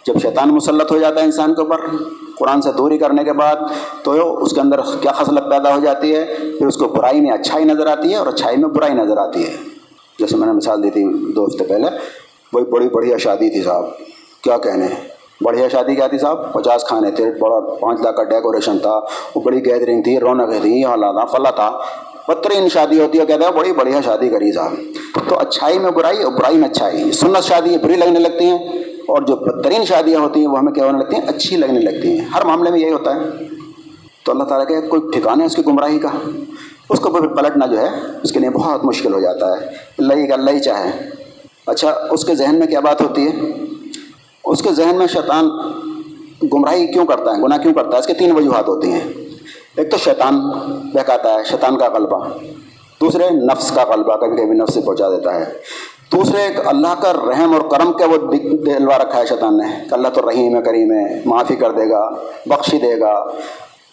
جب شیطان مسلط ہو جاتا ہے انسان کے اوپر قرآن سے دوری کرنے کے بعد تو اس کے اندر کیا خصلت پیدا ہو جاتی ہے؟ پھر اس کو برائی میں اچھائی نظر آتی ہے اور اچھائی میں برائی نظر آتی ہے۔ جیسے میں نے مثال دی تھی دو ہفتے پہلے، وہی بڑی بڑھیا شادی تھی صاحب۔ کیا کہنے؟ بڑھیا شادی کیا تھی صاحب؟ پچاس کھانے تھے، بڑا پانچ لاکھ کا ڈیکوریشن تھا وہ بڑی گیدرنگ تھی رونقیں تھیں حالات تھا فلاں تھا۔ بدترین شادی ہوتی ہے، کہتے ہیں بڑی بڑھیا شادی کری صاحب۔ تو اچھائی میں برائی اور برائی میں اچھائی۔ سنت شادی، بری لگنے لگتی ہیں۔ اور جو بدترین شادیاں ہوتی ہیں وہ ہمیں کیا ہونے لگتی ہیں؟ اچھی لگنے لگتی ہیں۔ ہر معاملے میں یہی ہوتا ہے۔ تو اللہ تعالیٰ کے کوئی ٹھکانا ہے اس کی گمراہی کا؟ اس کو پھر پلٹنا جو ہے، اس کے لیے بہت مشکل ہو جاتا ہے۔ اللہ ہی کا اللہ ہی چاہے۔ اچھا اس کے ذہن میں کیا بات ہوتی ہے؟ اس کے ذہن میں شیطان گمراہی کیوں کرتا ہے؟ گناہ کیوں کرتا ہے؟ اس کے تین وجوہات ہوتی ہیں۔ ایک تو شیطان بہکاتا ہے، شیطان کا غلبہ۔ دوسرے، نفس کا غلبہ کبھی کبھی نفس سے پہنچا دیتا ہے۔ دوسرے ایک اللہ کا رحم اور کرم کے وہ دلوا رکھا ہے شیطان نے کہ اللہ تو رحیم ہے، کریم ہے، معافی کر دے گا، بخشی دے گا۔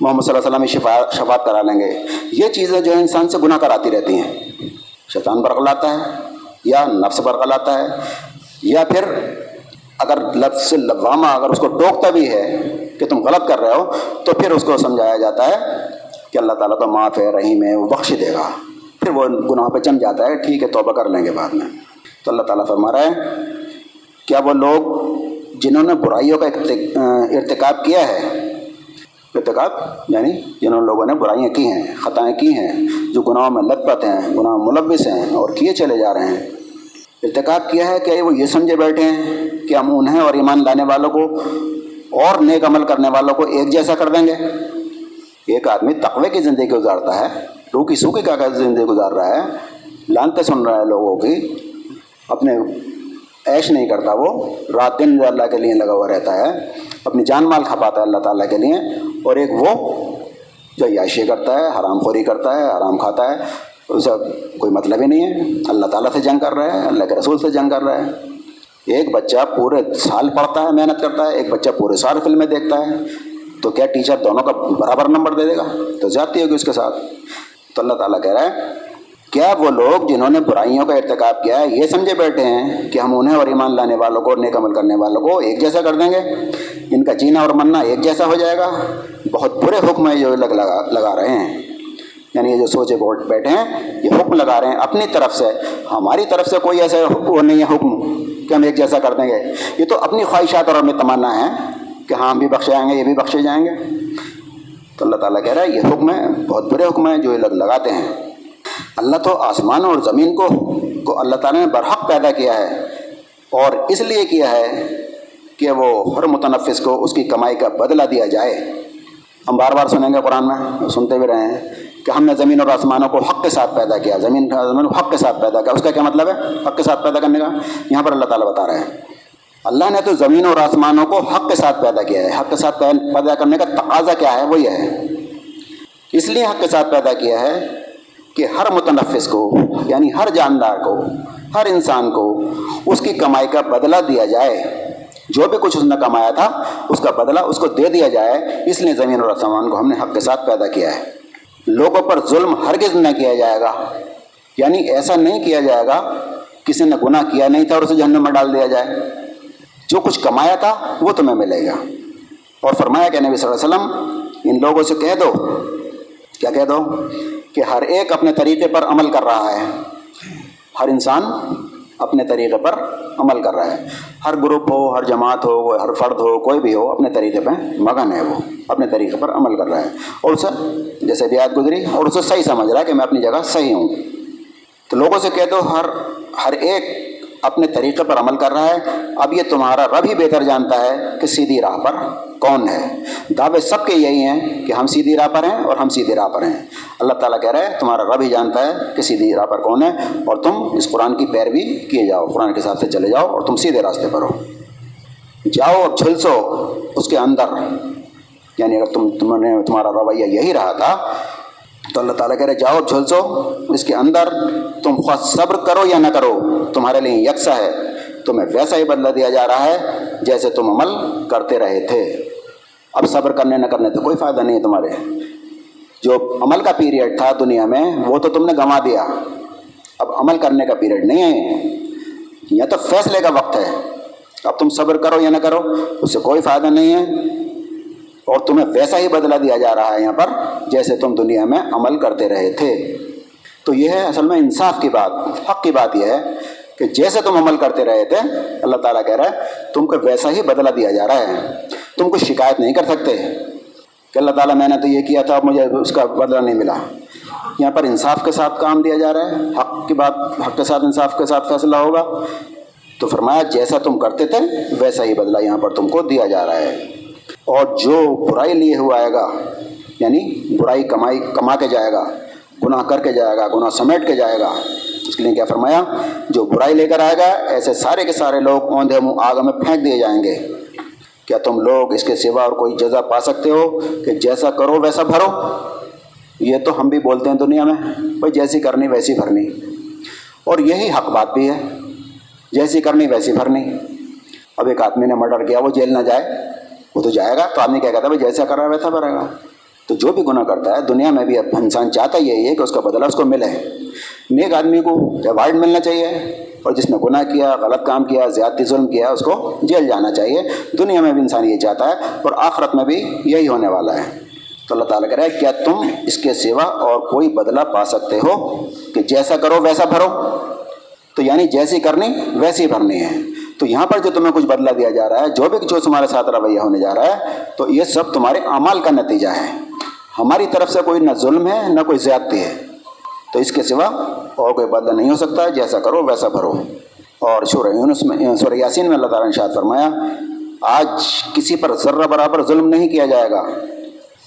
محمد صلی اللہ علیہ وسلم شفا شفات کرا لیں گے۔ یہ چیزیں جو ہے انسان سے گناہ کراتی رہتی ہیں۔ شیطان برغلاتا ہے یا نفس برغلاتا ہے یا پھر اگر لفظ لبامہ اگر اس کو ٹوکتا بھی ہے کہ تم غلط کر رہے ہو، تو پھر اس کو سمجھایا جاتا ہے کہ اللہ تعالیٰ تو معاف ہے، رحیم ہے، وہ بخش دے گا۔ پھر وہ گناہ پہ جم جاتا ہے، ٹھیک ہے، توبہ کر لیں گے بعد میں۔ تو اللہ تعالیٰ فرما رہا ہے کیا وہ لوگ جنہوں نے برائیوں کا ارتکاب کیا ہے؟ ارتکاب؟ یعنی جنہوں لوگوں نے برائیاں کی ہیں، خطائیں کی ہیں، جو گناہوں میں لت پت ہیں، گناہ ملوث ہیں اور کیے چلے جا رہے ہیں۔ ارتکاب کیا ہے کہ وہ یہ سمجھے بیٹھے ہیں کہ ہم انہیں اور ایمان لانے والوں کو اور نیک عمل کرنے والوں کو ایک جیسا کر دیں گے۔ ایک آدمی تقوی کی زندگی گزارتا ہے، روح کی سوکھی کا زندگی گزار رہا ہے لانتے سن رہا ہے لوگوں کی اپنے عیش نہیں کرتا، وہ رات دن جو اللہ کے لیے لگا ہوا رہتا ہے، اپنی جان مال کھپاتا ہے اللہ تعالیٰ کے لیے، اور ایک وہ جو عیاشی کرتا ہے، حرام خوری کرتا ہے، حرام کھاتا ہے اسے کوئی مطلب ہی نہیں ہے۔ اللہ تعالیٰ سے جنگ کر رہا ہے، اللہ کے رسول سے جنگ کر رہا ہے۔ ایک بچہ پورے سال پڑھتا ہے، محنت کرتا ہے، ایک بچہ پورے سال فلمیں دیکھتا ہے۔ تو کیا ٹیچر دونوں کا برابر نمبر دے دے گا؟ تو زیادتی ہوگی اس کے ساتھ۔ تو اللہ تعالیٰ کہہ رہا ہے کیا وہ لوگ جنہوں نے برائیوں کا ارتکاب کیا ہے، یہ سمجھے بیٹھے ہیں کہ ہم انہیں اور ایمان لانے والوں کو اور نیک عمل کرنے والوں کو ایک جیسا کر دیں گے۔ ان کا جینا اور مننا ایک جیسا ہو جائے گا۔ بہت برے حکم ہے جو لگ لگا لگا رہے ہیں۔ یعنی یہ جو سوچے بیٹھے ہیں، یہ حکم لگا رہے ہیں اپنی طرف سے۔ ہماری طرف سے کوئی ایسا وہ نہیں ہے، حکم کہ ہم ایک جیسا کر دیں گے۔ یہ تو اپنی خواہشات اور ہمیں تمنا ہے کہ ہاں ہم بھی بخشے جائیں گے، یہ بھی بخشے جائیں گے۔ تو اللہ تعالیٰ کہہ رہا ہے، یہ حکم ہے بہت برے حکم ہیں جو یہ لوگ لگاتے ہیں۔ اللہ تو آسمان اور زمین کو کو اللہ تعالیٰ نے برحق پیدا کیا ہے اور اس لیے کیا ہے کہ وہ ہر متنفس کو اس کی کمائی کا بدلہ دیا جائے۔ ہم بار بار سنیں گے قرآن میں، سنتے بھی رہے ہیں کہ ہم نے زمین اور آسمانوں کو حق کے ساتھ پیدا کیا، زمین زمین کو حق کے ساتھ پیدا کیا۔ اس کا کیا مطلب ہے؟ حق کے ساتھ پیدا کرنے کا۔ یہاں پر اللہ تعالیٰ بتا رہے ہیں۔ اللہ نے تو زمین اور آسمانوں کو حق کے ساتھ پیدا کیا ہے۔ حق کے ساتھ پیدا کرنے کا تقاضا کیا ہے؟ وہ یہ ہے۔ اس لیے حق کے ساتھ پیدا کیا ہے کہ ہر متنفس کو یعنی ہر جاندار کو، ہر انسان کو اس کی کمائی کا بدلہ دیا جائے۔ جو بھی کچھ اس نے کمایا تھا، اس کا بدلہ اس کو دے دیا جائے۔ اس لیے زمین اور آسمان کو ہم نے حق کے ساتھ پیدا کیا ہے۔ لوگوں پر ظلم ہرگز نہ کیا جائے گا۔ یعنی ایسا نہیں کیا جائے گا، کسی نے گناہ کیا نہیں تھا اور اسے جہنم میں ڈال دیا جائے۔ جو کچھ کمایا تھا، وہ تمہیں ملے گا۔ اور فرمایا کہ نبی صلی اللہ علیہ وسلم، ان لوگوں سے کہہ دو۔ کیا کہہ دو؟ کہ ہر ایک اپنے طریقے پر عمل کر رہا ہے۔ ہر انسان اپنے طریقے پر عمل کر رہا ہے۔ ہر گروپ ہو، ہر جماعت ہو، ہر فرد ہو، کوئی بھی ہو، اپنے طریقے پہ مگن ہے وہ۔ اپنے طریقے پر عمل کر رہا ہے۔ اور اسے جیسے بیات گزری، اور اسے صحیح سمجھ رہا ہے کہ میں اپنی جگہ صحیح ہوں۔ تو لوگوں سے کہہ دو، ہر ہر ایک اپنے طریقے پر عمل کر رہا ہے۔ اب یہ تمہارا رب ہی بہتر جانتا ہے کہ سیدھی راہ پر کون ہے۔ دعوے سب کے یہی ہیں کہ ہم سیدھی راہ پر ہیں اور ہم سیدھی راہ پر ہیں۔ اللہ تعالیٰ کہہ رہے ہیں تمہارا رب ہی جانتا ہے کہ سیدھی راہ پر کون ہے اور تم اس قرآن کی پیروی کیے جاؤ، قرآن کے ساتھ سے چلے جاؤ اور تم سیدھے راستے پر ہو۔ جاؤ اب جھلسو اس کے اندر۔ یعنی اگر تم تم نے، تمہارا رویہ یہی رہا تھا تو اللہ تعالیٰ کہہ رہے جاؤ جھلسو اس کے اندر تم خود صبر کرو یا نہ کرو، تمہارے لیے یکساں ہے۔ تمہیں ویسا ہی بدلہ دیا جا رہا ہے جیسے تم عمل کرتے رہے تھے۔ اب صبر کرنے نہ کرنے تو کوئی فائدہ نہیں ہے تمہارے۔ جو عمل کا پیریڈ تھا دنیا میں، وہ تو تم نے گنوا دیا۔ اب عمل کرنے کا پیریڈ نہیں ہے۔ یا تو فیصلے کا وقت ہے۔ اب تم صبر کرو یا نہ کرو، اس سے کوئی فائدہ نہیں ہے۔ اور تمہیں ویسا ہی بدلہ دیا جا رہا ہے یہاں پر جیسے تم دنیا میں عمل کرتے رہے تھے۔ تو یہ ہے اصل میں انصاف کی بات، حق کی بات یہ ہے کہ جیسے تم عمل کرتے رہے تھے، اللہ تعالیٰ کہہ رہا ہے، تم کو ویسا ہی بدلہ دیا جا رہا ہے۔ تم کو شکایت نہیں کر سکتے کہ اللہ تعالیٰ میں نے تو یہ کیا تھا، اب مجھے اس کا بدلہ نہیں ملا۔ یہاں پر انصاف کے ساتھ کام دیا جا رہا ہے۔ حق کی بات، حق کے ساتھ انصاف کے ساتھ فیصلہ ہوگا۔ تو فرمایا، جیسا تم کرتے تھے، ویسا ہی بدلہ یہاں پر تم کو دیا جا رہا ہے۔ اور جو برائی لیے ہوا آئے گا یعنی برائی کمائی، کما کے جائے گا، گناہ کر کے جائے گا، گناہ سمیٹ کے جائے گا، اس کے لیے کیا فرمایا؟ جو برائی لے کر آئے گا، ایسے سارے کے سارے لوگ اوندھے منہ آگ میں پھینک دیے جائیں گے۔ کیا تم لوگ اس کے سوا اور کوئی جزا پا سکتے ہو کہ جیسا کرو ویسا بھرو؟ یہ تو ہم بھی بولتے ہیں دنیا میں، بھائی جیسی کرنی ویسی بھرنی۔ اور یہی حق بات بھی ہے، جیسی کرنی ویسی بھرنی۔ اب ایک آدمی نے مرڈر کیا، وہ جیل نہ جائے۔ وہ تو جائے گا، تو آدمی کیا کہتا ہے بھائی جیسا کر رہا ہے ویسا بھرے گا۔ تو جو بھی گناہ کرتا ہے، دنیا میں بھی اب انسان چاہتا یہی ہے کہ اس کا بدلہ اس کو ملے۔ نیک آدمی کو ایوارڈ ملنا چاہیے اور جس نے گناہ کیا، غلط کام کیا، زیادتی ظلم کیا، اس کو جیل جانا چاہیے۔ دنیا میں بھی انسان یہ چاہتا ہے اور آخرت میں بھی یہی ہونے والا ہے۔ تو اللہ تعالیٰ کہہ رہا ہے، کیا تم اس کے سوا اور کوئی بدلہ پا سکتے ہو کہ جیسا کرو ویسا بھرو؟ تو یعنی جیسی کرنی، ویسی بھرنی ہے۔ تو یہاں پر جو تمہیں کچھ بدلہ دیا جا رہا ہے، جو بھی جو تمہارے ساتھ رویہ ہونے جا رہا ہے، تو یہ سب تمہارے اعمال کا نتیجہ ہے۔ ہماری طرف سے کوئی نہ ظلم ہے، نہ کوئی زیادتی ہے۔ تو اس کے سوا اور کوئی بدلہ نہیں ہو سکتا، جیسا کرو، ویسا بھرو۔ اور سورہ یونس میں، سورہ یاسین میں اللہ تعالیٰ نے شاد فرمایا، آج کسی پر ذرہ برابر ظلم نہیں کیا جائے گا۔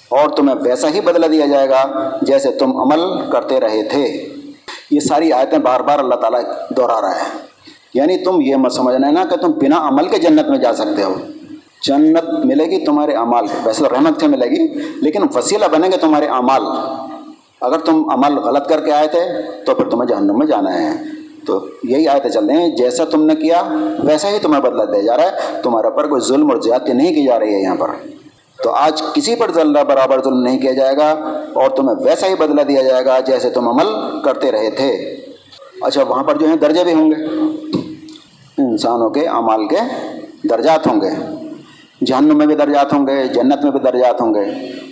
اور تمہیں ویسا ہی بدلہ دیا جائے گا، جیسے تم عمل کرتے رہے تھے۔ یہ ساری آیتیں بار بار اللہ تعالیٰ دہرا رہا ہے۔ یعنی تم یہ مت سمجھنا نا کہ تم بنا عمل کے جنت میں جا سکتے ہو۔ جنت ملے گی تمہارے اعمال ویسے تو رحمت سے ملے گی، لیکن وسیلہ بنے گے تمہارے اعمال۔ اگر تم عمل غلط کر کے آئے تھے، تو پھر تمہیں جہنم میں جانا ہے۔ تو یہی آیتیں چل رہی ہیں۔ جیسا تم نے کیا، ویسا ہی تمہیں بدلا دیا جا رہا ہے۔ تمہارے اوپر کوئی ظلم اور زیادتی نہیں کی جا رہی ہے یہاں پر۔ تو آج کسی پر ذلہ برابر ظلم نہیں کیا جائے گا اور تمہیں ویسا ہی بدلہ دیا جائے گا جیسے تم عمل کرتے رہے تھے۔ اچھا وہاں پر جو ہیں درجے بھی ہوں گے۔ انسانوں کے اعمال کے درجات ہوں گے۔ جہنم میں بھی درجات ہوں گے، جنت میں بھی درجات ہوں گے۔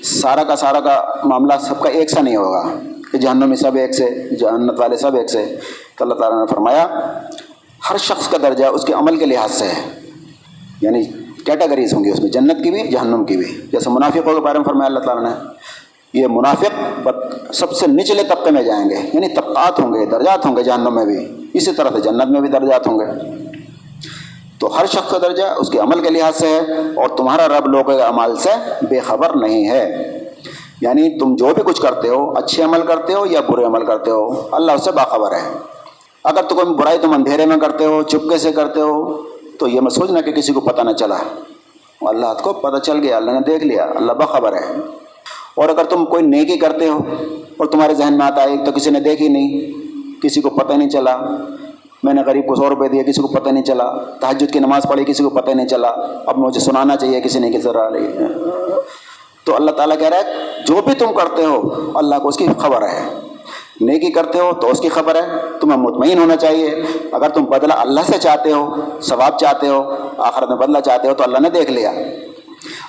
سارا کا سارا کا معاملہ سب کا ایک سا نہیں ہوگا۔ کہ جہنم میں سب ایک سے، جنت والے سب ایک سے۔ تو اللہ تعالیٰ نے فرمایا، ہر شخص کا درجہ اس کے عمل کے لحاظ سے ہے۔ یعنی کیٹیگریز ہوں گی اس میں، جنت کی بھی، جہنم کی بھی۔ جیسے منافقوں کے بارے میں فرمایا، اللہ تعالیٰ نے، یہ منافق سب سے نچلے طبقے میں جائیں گے یعنی طبقات ہوں گے، درجات ہوں گے جہنم میں بھی۔ اسی طرح سے جنت میں بھی درجات ہوں گے۔ تو ہر شخص کا درجہ اس کے عمل کے لحاظ سے ہے اور تمہارا رب لوگوں کے عمل سے بے خبر نہیں ہے۔ یعنی تم جو بھی کچھ کرتے ہو، اچھے عمل کرتے ہو یا برے عمل کرتے ہو، اللہ اس سے باخبر ہے۔ اگر تو کوئی برائی تم اندھیرے میں کرتے ہو، چپکے سے کرتے ہو تو یہ میں سوچنا کہ کسی کو پتہ نہ چلا۔ اللہ کو پتہ چل گیا، اللہ نے دیکھ لیا، اللہ باخبر ہے۔ اور اگر تم کوئی نیکی کرتے ہو اور تمہارے ذہن میں آتا ہے تو کسی نے دیکھی نہیں، کسی کو پتہ نہیں چلا۔ میں نے غریب کو سو روپئے دیا کسی کو پتہ نہیں چلا۔ تحجد کی نماز پڑھی، کسی کو پتہ نہیں چلا۔ اب مجھے سنانا چاہیے کسی نے کسی طرح تو اللہ تعالیٰ کہہ رہا ہے، جو بھی تم کرتے ہو، اللہ کو اس کی خبر ہے۔ نیکی کرتے ہو تو اس کی خبر ہے، تمہیں مطمئن ہونا چاہیے۔ اگر تم بدلہ اللہ سے چاہتے ہو، ثواب چاہتے ہو، آخرت میں بدلہ چاہتے ہو، تو اللہ نے دیکھ لیا۔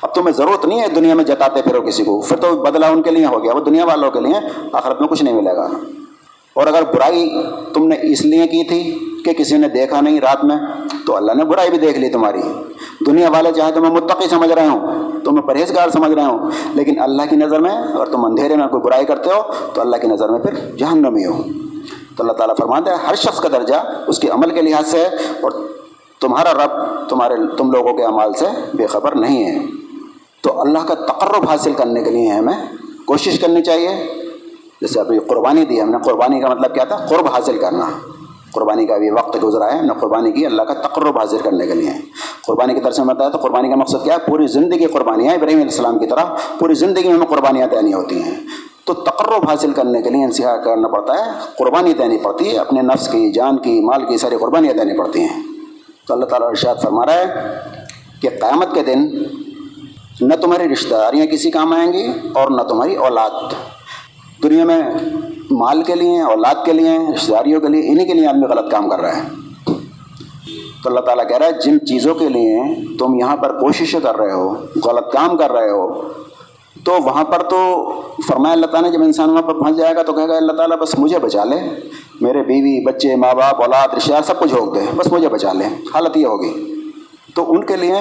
اب تمہیں ضرورت نہیں ہے دنیا میں جتاتے پھرو کسی کو۔ پھر تو بدلہ ان کے لیے ہو گیا، وہ دنیا والوں کے لیے آخرت میں کچھ نہیں ملے گا۔ اور اگر برائی تم نے اس لیے کی تھی کہ کسی نے دیکھا نہیں رات میں تو اللہ نے برائی بھی دیکھ لی تمہاری۔ دنیا والے چاہے تمہیں متقی سمجھ رہے ہوں، تمہیں پرہیزگار سمجھ رہے ہوں، لیکن اللہ کی نظر میں اگر تم اندھیرے میں کوئی برائی کرتے ہو، تو اللہ کی نظر میں پھر جہنمی ہو۔ تو اللہ تعالیٰ فرماتا ہے ہر شخص کا درجہ اس کے عمل کے لحاظ سے ہے اور تمہارا رب تمہارے، تم لوگوں کے عمال سے بے خبر نہیں ہے۔ تو اللہ کا تقرب حاصل کرنے کے لیے ہمیں کوشش کرنی چاہیے۔ جیسے ابھی قربانی دی، ہم نے قربانی کا مطلب کیا تھا؟ قرب حاصل کرنا۔ قربانی کا بھی وقت گزرا ہے ہم نے قربانی کی، اللہ کا تقرب حاضر کرنے کے لیے۔ قربانی کی طرف سے بتایا تو قربانی کا مقصد کیا ہے؟ پوری زندگی قربانیاں ابراہیم علیہ السلام کی طرح پوری زندگی میں ہمیں قربانیاں دینی ہوتی ہیں۔ تو تقرب حاصل کرنے کے لیے انسہا کرنا پڑتا ہے، قربانی دینی پڑتی ہے، اپنے نفس کی، جان کی، مال کی ساری قربانیاں دینی پڑتی ہیں۔ تو اللہ تعالیٰ ارشاد فرما رہا ہے کہ قیامت کے دن نہ تمہاری رشتہ داریاں کسی کام آئیں گی اور نہ تمہاری اولاد۔ دنیا میں مال کے لیے، اولاد کے لیے رشتہ داریوں کے لیے انہیں کے لیے آدمی غلط کام کر رہا ہے۔ تو اللہ تعالیٰ کہہ رہا ہے، جن چیزوں کے لیے تم یہاں پر کوششیں کر رہے ہو، غلط کام کر رہے ہو، تو وہاں پر تو فرمایا اللہ تعالیٰ نے، جب انسان وہاں پر پھنس جائے گا تو کہے گا، اللہ تعالیٰ بس مجھے بچا لے، میرے بیوی، بچے، ماں باپ، اولاد رشتہ دار سب کچھ ہوگ دے، بس مجھے بچا لے، حالت یہ ہوگی۔ تو ان کے لیے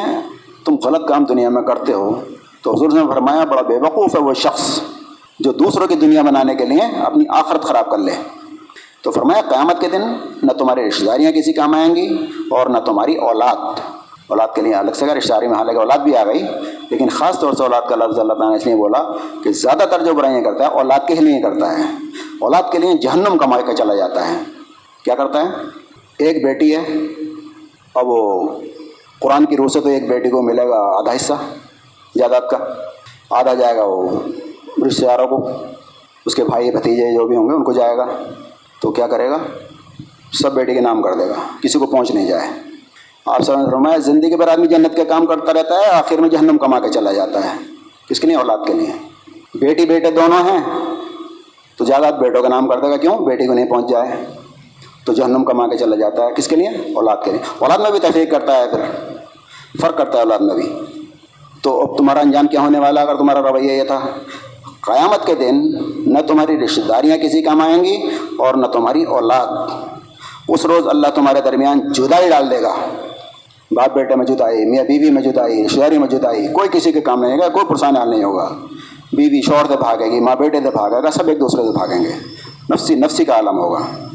تم غلط کام دنیا میں کرتے ہو۔ تو حضور نے فرمایا، بڑا بے وقوف ہے وہ شخص۔ جو دوسروں کی دنیا بنانے کے لیے اپنی آخرت خراب کر لے۔ تو فرمایا، قیامت کے دن نہ تمہاری رشتہ داریاں کسی کام آئیں گی اور نہ تمہاری اولاد۔ اولاد کے لیے الگ سے رشتہ داری میں حالانکہ اولاد بھی آ گئی، لیکن خاص طور سے اولاد کا لفظ اللہ تعالیٰ نے اس لیے بولا کہ زیادہ تر جو برائیاں کرتا ہے، اولاد کے لیے کرتا ہے۔ اولاد کے لیے جہنم کمائی کا چلا جاتا ہے۔ کیا کرتا ہے؟ ایک بیٹی ہے، اب وہ قرآن کی روح سے تو ایک بیٹی کو ملے گا آدھا حصہ، جائیداد کا۔ آدھا جائے گا وہ رشتے داروں کو اس کے بھائی بھتیجے جو بھی ہوں گے ان کو جائے گا تو کیا کرے گا سب بیٹے کے نام کر دے گا کسی کو پہنچ نہیں جائے آپ سب فرمایا زندگی پر آدمی جنت کے کام کرتا رہتا ہے آخر میں جہنم کما کے چلا جاتا ہے کس کے لیے اولاد کے لیے بیٹی بیٹے دونوں ہیں تو زیادہ بیٹوں کا نام کر دے گا کیوں بیٹی کو نہیں پہنچ جائے تو جہنم کما کے چلا جاتا ہے کس کے لیے اولاد کے لیے اولاد میں بھی تفریح کرتا ہے پھر فرق کرتا ہے اولاد میں بھی تو اب تمہارا انجام کیا ہونے والا اگر تمہارا رویہ یہ تھا قیامت کے دن نہ تمہاری رشتہ داریاں کسی کام آئیں گی اور نہ تمہاری اولاد۔ اس روز اللہ تمہارے درمیان جدائی ڈال دے گا۔ باپ بیٹے میں جدائی، میاں بیوی میں جدائی رشتہ داری میں جدائی، کوئی کسی کے کام نہیں گا کوئی پرسان حال نہیں ہوگا۔ بیوی شور سے بھاگے گی، ماں بیٹے سے بھاگے گا، سب ایک دوسرے سے بھاگیں گے۔ نفسی نفسی کا عالم ہوگا۔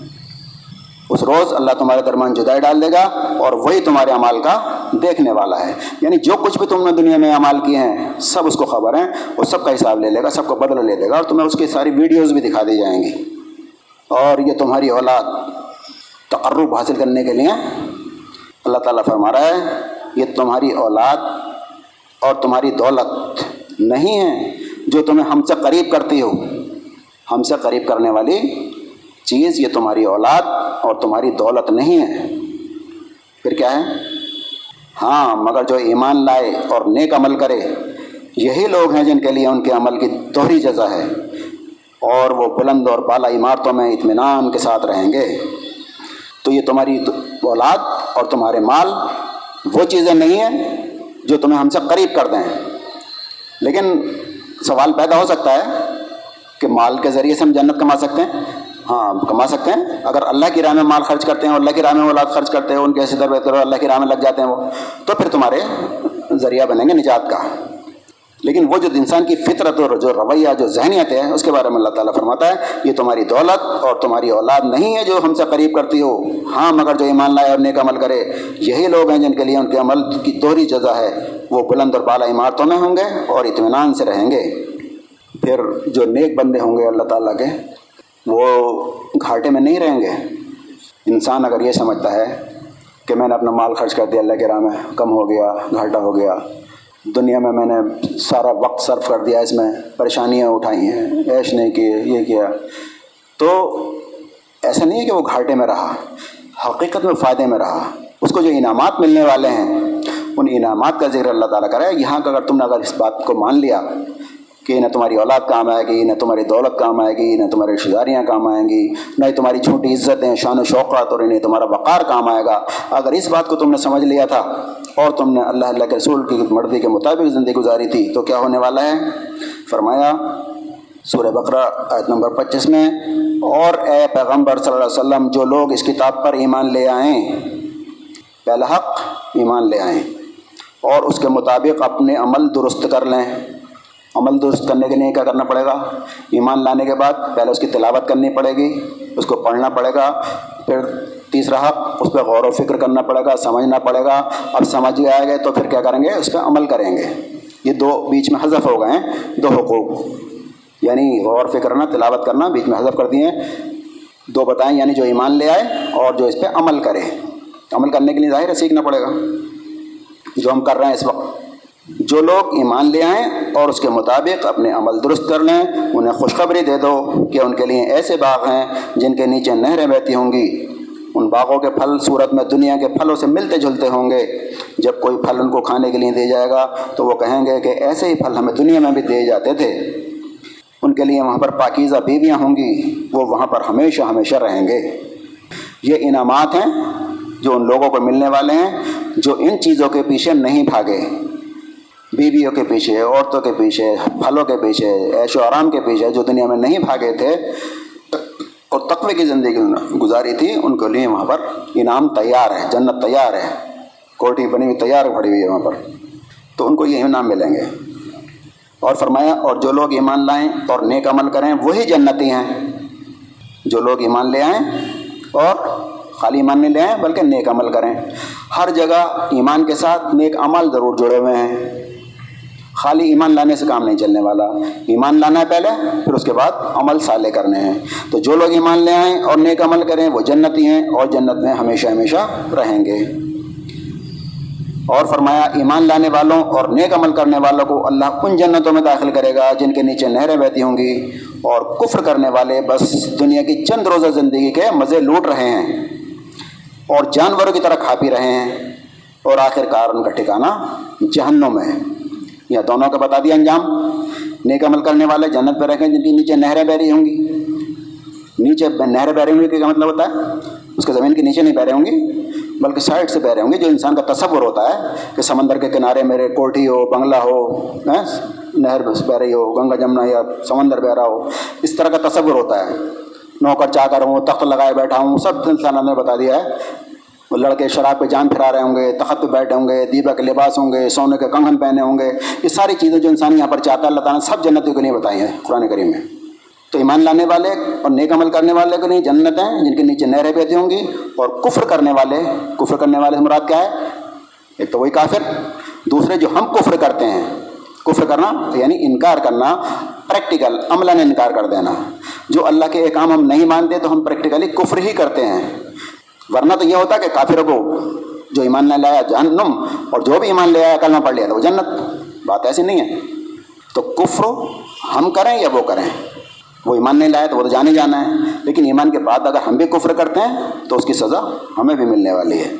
اس روز اللہ تمہارے درمیان جدائی ڈال دے گا اور وہی تمہارے عمال کا دیکھنے والا ہے۔ یعنی جو کچھ بھی تم نے دنیا میں عمال کیے ہیں، سب اس کو خبر ہیں وہ سب کا حساب لے لے گا، سب کو بدل لے لے گا اور تمہیں اس کی ساری ویڈیوز بھی دکھا دی جائیں گی۔ اور یہ تمہاری اولاد تقرب حاصل کرنے کے لیے اللہ تعالیٰ فرما رہا ہے، یہ تمہاری اولاد اور تمہاری دولت نہیں ہے جو تمہیں ہم سے قریب کرتی ہو۔ ہم سے قریب کرنے والی چیز، یہ تمہاری اولاد اور تمہاری دولت نہیں ہے۔ پھر کیا ہے؟ ہاں مگر جو ایمان لائے اور نیک عمل کرے، یہی لوگ ہیں جن کے لیے ان کے عمل کی دوہری جزا ہے۔ اور وہ بلند اور بالا عمارتوں میں اطمینان کے ساتھ رہیں گے۔ تو یہ تمہاری اولاد اور تمہارے مال، وہ چیزیں نہیں ہیں جو تمہیں ہم سے قریب کر دیں۔ لیکن سوال پیدا ہو سکتا ہے کہ مال کے ذریعے سے ہم جنت کما سکتے ہیں؟ ہاں کما سکتے ہیں۔ اگر اللہ کی راہ میں مال خرچ کرتے ہیں اور اللہ کی راہ میں اولاد خرچ کرتے ہیں، ان کے ایسے در بہتر اللہ کی راہ میں لگ جاتے ہیں وہ، تو پھر تمہارے ذریعہ بنیں گے نجات کا۔ لیکن وہ جو انسان کی فطرت اور جو رویہ، جو ذہنیت ہے، اس کے بارے میں اللہ تعالیٰ فرماتا ہے، یہ تمہاری دولت اور تمہاری اولاد نہیں ہے جو ہم سے قریب کرتی ہو۔ ہاں مگر جو ایمان لائے اور نیک عمل کرے، یہی لوگ ہیں جن کے لیے ان کے عمل کی دوہری جزا ہے۔ وہ بلند اور بالا عمارتوں میں ہوں گے اور اطمینان سے رہیں گے۔ پھر جو نیک بندے ہوں گے اللہ تعالیٰ کے وہ گھاٹے میں نہیں رہیں گے۔ انسان اگر یہ سمجھتا ہے کہ میں نے اپنا مال خرچ کر دیا، اللہ کے راہ میں کم ہو گیا، گھاٹا ہو گیا، دنیا میں میں نے سارا وقت صرف کر دیا، اس میں پریشانیاں اٹھائی ہیں ایش نہیں کی یہ کیا۔ تو ایسا نہیں ہے کہ وہ گھاٹے میں رہا، حقیقت میں فائدے میں رہا۔ اس کو جو انعامات ملنے والے ہیں، ان انعامات کا ذکر اللہ تعالیٰ کرے۔ یہاں کا اگر تم نے اگر اس بات کو مان لیا کہ نہ تمہاری اولاد کام آئے گی، نہ تمہاری دولت کام آئے گی، نہ تمہاری رشتہ داریاں کام آئیں گی، نہ ہی تمہاری چھوٹی عزتیں، شان و شوقات اور انہیں تمہارا وقار کام آئے گا۔ اگر اس بات کو تم نے سمجھ لیا تھا اور تم نے اللہ اللہ کے رسول کی مرضی کے مطابق زندگی گزاری تھی، تو کیا ہونے والا ہے؟ فرمایا، سورہ بقرہ آیت نمبر پچیس میں، اور اے پیغمبر صلی اللہ علیہ وسلم، جو لوگ اس کتاب پر ایمان لے آئیں، پہلا حق، ایمان لے آئیں اور اس کے مطابق اپنے عمل درست کر لیں۔ عمل درست کرنے کے لیے کیا کرنا پڑے گا؟ ایمان لانے کے بعد پہلے اس کی تلاوت کرنی پڑے گی، اس کو پڑھنا پڑے گا، پھر تیسرا حق، اس پہ غور و فکر کرنا پڑے گا، سمجھنا پڑے گا۔ اب سمجھ آئے گئے تو پھر کیا کریں گے؟ اس پہ عمل کریں گے۔ یہ دو بیچ میں حذف ہو گئے ہیں، دو حقوق۔ یعنی غور فکر کرنا، تلاوت کرنا، بیچ میں حذف کر دیے۔ دو بتائیں یعنی جو ایمان لے آئے اور جو اس پہ عمل کرے۔ عمل کرنے کے لیے ظاہر ہے، سیکھنا پڑے گا۔ جو ہم کر رہے ہیں اس وقت۔ جو لوگ ایمان لے آئیں اور اس کے مطابق اپنے عمل درست کر لیں، انہیں خوشخبری دے دو کہ ان کے لیے ایسے باغ ہیں جن کے نیچے نہریں بہتی ہوں گی۔ ان باغوں کے پھل صورت میں دنیا کے پھلوں سے ملتے جلتے ہوں گے۔ جب کوئی پھل ان کو کھانے کے لیے دے جائے گا تو وہ کہیں گے کہ ایسے ہی پھل ہمیں دنیا میں بھی دیے جاتے تھے۔ ان کے لیے وہاں پر پاکیزہ بیویاں ہوں گی، وہ وہاں پر ہمیشہ ہمیشہ رہیں گے۔ یہ انعامات ہیں جو ان لوگوں کو ملنے والے ہیں، جو ان چیزوں کے پیچھے نہیں بھاگے۔ بیویوں کے پیچھے، عورتوں کے پیچھے، پھلوں کے پیچھے، عیش و آرام کے پیچھے جو دنیا میں نہیں بھاگے تھے اور تقوی کی زندگی گزاری تھی، ان کے لیے وہاں پر انعام تیار ہے، جنت تیار ہے، کوٹی بنی ہوئی، تیار کھڑی ہوئی ہے وہاں پر۔ تو ان کو یہ انعام ملیں گے۔ اور فرمایا، اور جو لوگ ایمان لائیں اور نیک عمل کریں، وہی جنتی ہیں۔ جو لوگ ایمان لے آئیں اور خالی ایمان نہیں لے آئیں، بلکہ نیک عمل کریں۔ ہر جگہ ایمان کے ساتھ نیک عمل ضرور جڑے ہوئے ہیں۔ خالی ایمان لانے سے کام نہیں چلنے والا۔ ایمان لانا ہے پہلے، پھر اس کے بعد عمل سالے کرنے ہیں۔ تو جو لوگ ایمان لے آئیں اور نیک عمل کریں، وہ جنتی ہیں اور جنت میں ہمیشہ ہمیشہ رہیں گے۔ اور فرمایا، ایمان لانے والوں اور نیک عمل کرنے والوں کو اللہ ان جنتوں میں داخل کرے گا جن کے نیچے نہریں بہتی ہوں گی۔ اور کفر کرنے والے بس دنیا کی چند روزہ زندگی کے مزے لوٹ رہے ہیں۔ اور جانوروں کی طرح کھا پی رہے ہیں۔ اور آخر کار ان کا ٹھکانا جہنم ہے۔ یا دونوں کا بتا دیا انجام۔ نیک عمل کرنے والے جنت پہ رکھیں جن کی نیچے نہریں بہ رہی ہوں گی۔ نیچے نہریں بہ رہی ہوں گی، کیا مطلب ہوتا ہے؟ اس کے زمین کے نیچے نہیں بہ رہے ہوں گی، بلکہ سائڈ سے بہ رہے ہوں گے جو انسان کا تصور ہوتا ہے کہ سمندر کے کنارے میرے کوٹھی ہو، بنگلہ ہو نہر بہ رہی ہو، گنگا جمنا یا سمندر بہ رہا ہو، اس طرح کا تصور ہوتا ہے۔ نوکر چا کر ہوں، تخت لگائے بیٹھا ہوں، سب انسانوں نے بتا دیا ہے۔ وہ لڑکے شراب پہ جان پھرا رہے ہوں گے، تخت پہ بیٹھے ہوں گے، دیبا کے لباس ہوں گے، سونے کے کنگن پہنے ہوں گے۔ یہ ساری چیزیں جو انسان یہاں پر چاہتا ہے، اللہ تعالیٰ نے سب جنتوں کو نہیں بتائی ہیں قرآن کریم میں۔ تو ایمان لانے والے اور نیک عمل کرنے والے کو نہیں جنت ہیں، جن کے نیچے نہریں بہتی ہوں گی اور کفر کرنے والے۔ کفر کرنے والے سے مراد کیا ہے؟ ایک تو وہی کافر، دوسرے جو ہم کفر کرتے ہیں۔ کفر کرنا یعنی انکار کرنا پریکٹیکل عملہ نے انکار کر دینا۔ جو اللہ کے احکام ہم نہیں مانتے تو ہم پریکٹیکلی کفر ہی کرتے ہیں۔ ورنہ تو یہ ہوتا کہ کافر کو جو ایمان نہ لایا جہنم اور جو بھی ایمان لے آیا کلمہ پڑھ لیا تو وہ جنت۔ بات ایسی نہیں ہے۔ تو کفر ہم کریں یا وہ کریں؟ وہ ایمان نہیں لائے تو وہ تو جانے جانا ہے۔ لیکن ایمان کے بعد اگر ہم بھی کفر کرتے ہیں تو اس کی سزا ہمیں بھی ملنے والی ہے۔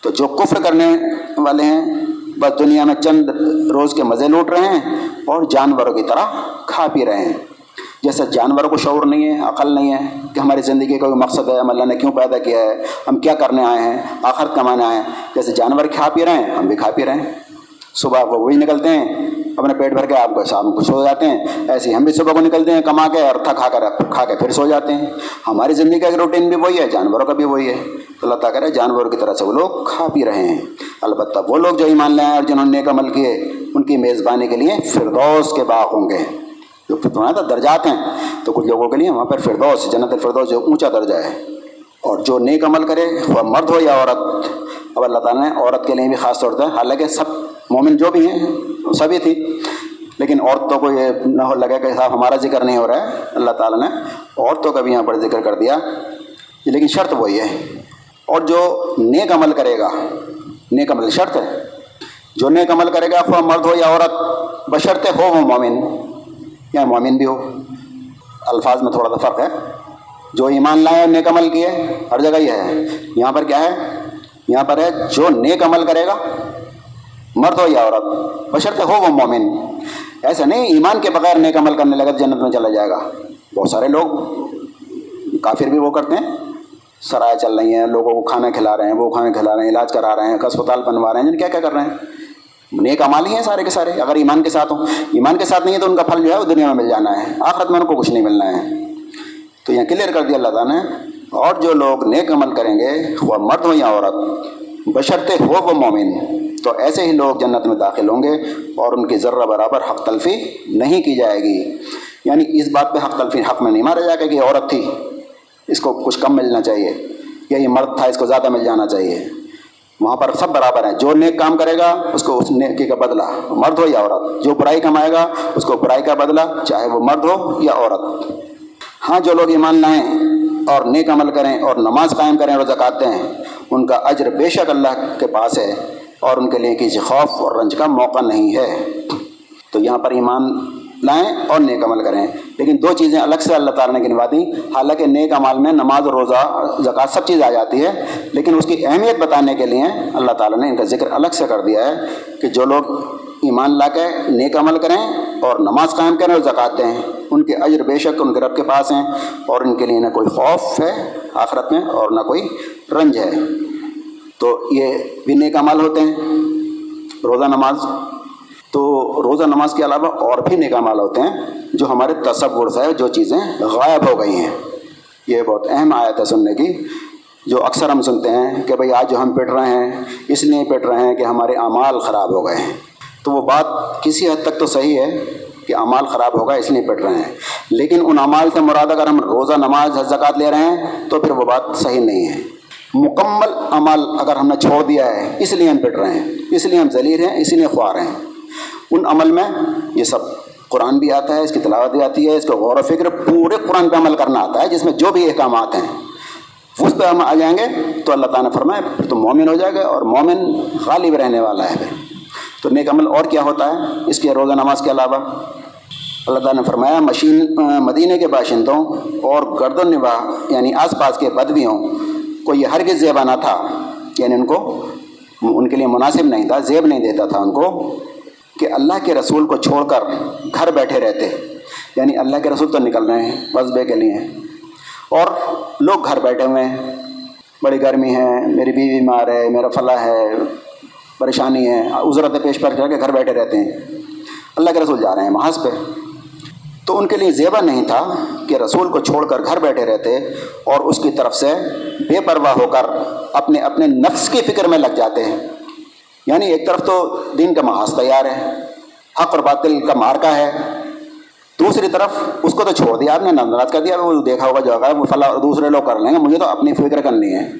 تو جو کفر کرنے والے ہیں، بس دنیا میں چند روز کے مزے لوٹ رہے ہیں اور جانوروں کی طرح کھا پی رہے ہیں۔ جیسے جانوروں کو شعور نہیں ہے، عقل نہیں ہے کہ ہماری زندگی کا کوئی مقصد ہے، ہم اللہ نے کیوں پیدا کیا ہے، ہم کیا کرنے آئے ہیں، آخر کمانے آئے ہیں۔ جیسے جانور کھا پی رہے ہیں، ہم بھی کھا پی رہے ہیں۔ صبح وہ وہی نکلتے ہیں، اپنے پیٹ بھر کے آپ کو شام کو سو جاتے ہیں۔ ایسے ہی ہم بھی صبح کو نکلتے ہیں، کما کے اور تھکا کر کھا کے پھر سو جاتے ہیں۔ ہماری زندگی کا روٹین بھی وہی ہے، جانوروں کا بھی وہی ہے۔ تو اللہ تعالیٰ کرے جانوروں کی طرح سے وہ لوگ کھا پی رہے ہیں۔ البتہ وہ لوگ جو ایمان لائے اور جنہوں نے نیک عمل کیے، ان کی میزبانی کے لیے فردوس کے باغ ہوں گے۔ جو تھا درجات ہیں، تو کچھ لوگوں کے لیے وہاں پر فردوس، جنت الفردوس جو اونچا درجہ ہے۔ اور جو نیک عمل کرے، وہ مرد ہو یا عورت، اب اللہ تعالیٰ نے عورت کے لیے بھی خاص طور پر، حالانکہ سب مومن جو بھی ہیں سبھی تھی لیکن عورتوں کو یہ نہ ہو لگے کہ صاحب ہمارا ذکر نہیں ہو رہا ہے۔ اللہ تعالیٰ نے عورتوں کا بھی یہاں پر ذکر کر دیا۔ لیکن شرط وہی ہے۔ اور جو نیک عمل کرے گا، نیک عمل شرط ہے۔ جو نیک عمل کرے گا خواہ مرد ہو یا عورت بشرط ہو وہ مومن۔ یا مومن بھی ہو، الفاظ میں تھوڑا سا فرق ہے۔ جو ایمان لائے اور نیک عمل کیے، ہر جگہ یہ ہے۔ یہاں پر کیا ہے؟ یہاں پر ہے، جو نیک عمل کرے گا، مرد ہو یا عورت، بشرط ہو وہ مومن۔ ایسا نہیں، ایمان کے بغیر نیک عمل کرنے لگا جنت میں چلا جائے گا۔ بہت سارے لوگ کافر بھی وہ کرتے ہیں۔ سرائے چل رہی ہیں، لوگوں کو کھانا کھلا رہے ہیں، وہ کھانا کھلا رہے ہیں، علاج کرا رہے ہیں اسپتال بنوا رہے ہیں کیا کیا کر رہے ہیں؟ نیک عمال ہی ہیں سارے کے سارے۔ اگر ایمان کے ساتھ ہوں، ایمان کے ساتھ نہیں ہے تو ان کا پھل جو ہے وہ دنیا میں مل جانا ہے۔ آخرت میں ان کو کچھ نہیں ملنا ہے۔ تو یہاں کلیئر کر دیا اللہ تعالیٰ نے۔ اور جو لوگ نیک عمل کریں گے، وہ مرد ہو یا عورت بشرتے ہو وہ مومن۔ تو ایسے ہی لوگ جنت میں داخل ہوں گے اور ان کی ذرہ برابر حق تلفی نہیں کی جائے گی۔ یعنی اس بات پہ حق تلفی، حق میں نہیں مارا جائے گا کہ عورت تھی۔ اس کو کچھ کم ملنا چاہیے۔ یا یہ مرد تھا، اس کو زیادہ مل جانا چاہیے۔ وہاں پر سب برابر ہیں۔ جو نیک کام کرے گا، اس کو اس نیکی کا بدلہ مرد ہو یا عورت۔ جو برائی کمائے گا، اس کو برائی کا بدلہ، چاہے وہ مرد ہو یا عورت۔ ہاں جو لوگ ایمان لائیں اور نیک عمل کریں اور نماز قائم کریں اور زکات دیں، ان کا اجر بے شک اللہ کے پاس ہے اور ان کے لیے کسی خوف اور رنج کا موقع نہیں ہے۔ تو یہاں پر ایمان لائیں اور نیک عمل کریں۔ لیکن دو چیزیں الگ سے اللہ تعالیٰ نے گنوا دیں۔ حالانکہ نیک عمال میں نماز، روزہ، زکوٰۃ سب چیز آ جاتی ہے، لیکن اس کی اہمیت بتانے کے لیے اللہ تعالیٰ نے ان کا ذکر الگ سے کر دیا ہے کہ جو لوگ ایمان لا کے نیک عمل کریں اور نماز قائم کریں اور زکوٰۃ دیں، ان کے اجر بے شک ان کے رب کے پاس ہیں اور ان کے لیے نہ کوئی خوف ہے آخرت میں اور نہ کوئی رنج ہے۔ تو یہ بھی نیک عمل ہوتے ہیں۔ روزہ، نماز تو روزہ نماز کے علاوہ اور بھی نیک عمل ہوتے ہیں جو ہمارے تصور سے جو چیزیں غائب ہو گئی ہیں۔ یہ بہت اہم آیت ہے سننے کی، جو اکثر ہم سنتے ہیں کہ بھئی آج جو ہم پٹ رہے ہیں، اس لیے پٹ رہے ہیں کہ ہمارے اعمال خراب ہو گئے ہیں۔ تو وہ بات کسی حد تک تو صحیح ہے کہ اعمال خراب ہوگا اس لیے پٹ رہے ہیں۔ لیکن ان اعمال سے مراد اگر ہم روزہ، نماز، زکوٰۃ لے رہے ہیں تو پھر وہ بات صحیح نہیں ہے۔ مکمل عمل اگر ہم نے چھوڑ دیا ہے، اس لیے ہم پٹ رہے ہیں، اس لیے ہم ذلیل ہیں اسی لیے خوار ہیں۔ ان عمل میں یہ سب قرآن بھی آتا ہے، اس کی تلاوت بھی آتی ہے، اس کو غور و فکر پورے قرآن پہ عمل کرنا آتا ہے، جس میں جو بھی احکامات ہیں۔ اس پہ ہم آ جائیں گے تو اللہ تعالیٰ نے فرمائے پھر تو مومن ہو جائے گا اور مومن غالب رہنے والا ہے۔ پھر تو نیک عمل اور کیا ہوتا ہے؟ اس کے روزہ نماز کے علاوہ۔ اللہ تعالیٰ نے فرمایا، مشین مدینہ کے باشندوں اور گردن نواح یعنی آس پاس کے بدویوں، کو یہ ہرگز زیبہ نہ تھا۔ یعنی ان کو، ان کے لیے مناسب نہیں تھا، زیب نہیں دیتا تھا ان کو۔ کہ اللہ کے رسول کو چھوڑ کر گھر بیٹھے رہتے یعنی اللہ کے رسول تو نکل رہے ہیں وصبے کے لیے۔ اور لوگ گھر بیٹھے ہوئے ہیں۔ بڑی گرمی ہے، میری بیوی بیمار ہے، میرا فلاں ہے، پریشانی ہے۔ عزرت پیش پر کر کے گھر بیٹھے رہتے ہیں۔ اللہ کے رسول جا رہے ہیں محاذ پہ۔ تو ان کے لیے زیبہ نہیں تھا کہ رسول کو چھوڑ کر گھر بیٹھے رہتے اور اس کی طرف سے بے پرواہ ہو کر اپنے اپنے نفس کی فکر میں لگ جاتے ہیں۔ یعنی ایک طرف تو دین کا محاذ تیار ہے، حق اور باطل کا مارکا ہے۔ دوسری طرف اس کو تو چھوڑ دیا، آپ نے ناراض کر دیا وہ دیکھا ہوگا، جو ہے وہ فلاں دوسرے لوگ کر لیں گے، مجھے تو اپنی فکر کرنی ہے۔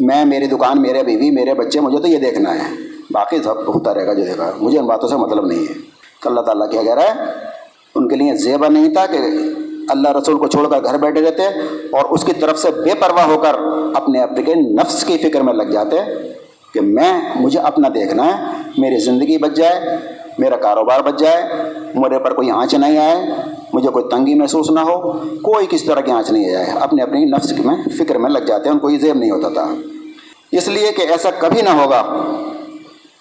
میں، میری دکان، میرے بیوی، میرے بچے، مجھے تو یہ دیکھنا ہے۔ باقی سب ہوتا رہے گا، جو دیکھا مجھے ان باتوں سے مطلب نہیں ہے۔ اللہ تعالیٰ کیا کہہ رہا ہے، ان کے لیے زیبہ نہیں تھا کہ اللہ رسول کو چھوڑ کر گھر بیٹھے رہتے اور اس کی طرف سے بے پرواہ ہو کر اپنے اپنے کے نفس کی فکر میں لگ جاتے۔ کہ میں، مجھے اپنا دیکھنا ہے، میری زندگی بچ جائے، میرا کاروبار بچ جائے میرے پر کوئی آنچ نہیں آئے، مجھے کوئی تنگی محسوس نہ ہو، کوئی کس طرح کی آنچ نہیں جائے اپنے اپنی نفس میں فکر میں لگ جاتے ہیں، ان کو یہ زیب نہیں ہوتا تھا۔ اس لیے کہ ایسا کبھی نہ ہوگا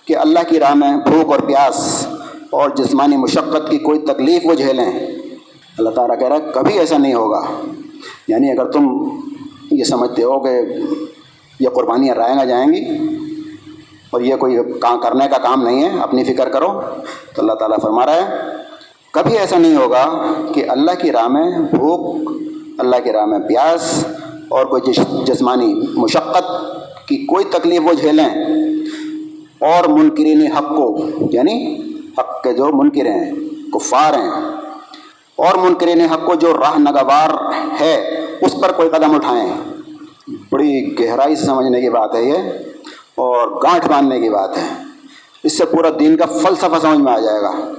کہ اللہ کی راہ میں بھوک اور پیاس اور جسمانی مشقت کی کوئی تکلیف وہ جھیلیں۔ اللہ تعالیٰ کہہ رہا ہے، کبھی ایسا نہیں ہوگا۔ یعنی اگر تم یہ سمجھتے ہو کہ یہ قربانیاں رائیں گا جائیں گی اور یہ کوئی کام کرنے کا کام نہیں ہے، اپنی فکر کرو۔ تو اللہ تعالیٰ فرما رہا ہے، کبھی ایسا نہیں ہوگا کہ اللہ کی راہ میں بھوک، اللہ کی راہ میں پیاس اور کوئی جسمانی مشقت کی کوئی تکلیف وہ جھیلیں۔ اور منکرین حق کو یعنی حق کے جو منکر ہیں، کفار ہیں، اور منکرین حق کو جو راہ نگوار ہے، اس پر کوئی قدم اٹھائیں۔ بڑی گہرائی سے سمجھنے کی بات ہے یہ۔ اور گانٹھ باندھنے کی بات ہے۔ اس سے پورا دین کا فلسفہ سمجھ میں آ جائے گا۔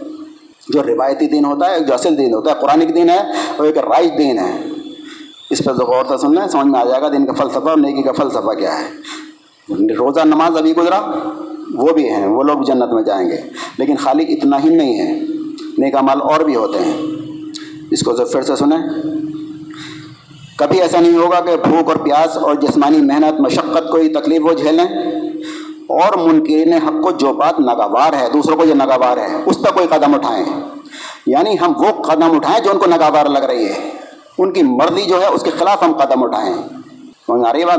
جو روایتی دین ہوتا ہے، ایک جو اصل دین ہوتا ہے، قرآن دین ہے اور ایک رائج دین ہے۔ اس پر جو غور سے سننا ہے، سمجھ میں آ جائے گا دین کا فلسفہ اور نیکی کا فلسفہ کیا ہے۔ روزہ نماز ابھی گزرا، وہ بھی ہیں، وہ لوگ جنت میں جائیں گے۔ لیکن خالی اتنا ہی نہیں ہے، نیک مال اور بھی ہوتے ہیں۔ اس کو پھر سے سنیں۔ کبھی ایسا نہیں ہوگا کہ بھوک اور پیاس اور جسمانی محنت، مشقت، کوئی تکلیف وہ جھیلیں۔ اور منکرین حق کو جو بات ناگوار ہے، دوسروں کو جو ناگوار ہے، اس پر کوئی قدم اٹھائیں۔ یعنی ہم وہ قدم اٹھائیں جو ان کو ناگوار لگ رہی ہے۔ ان کی مرضی جو ہے، اس کے خلاف ہم قدم اٹھائیں۔ سمجھ آ رہی بات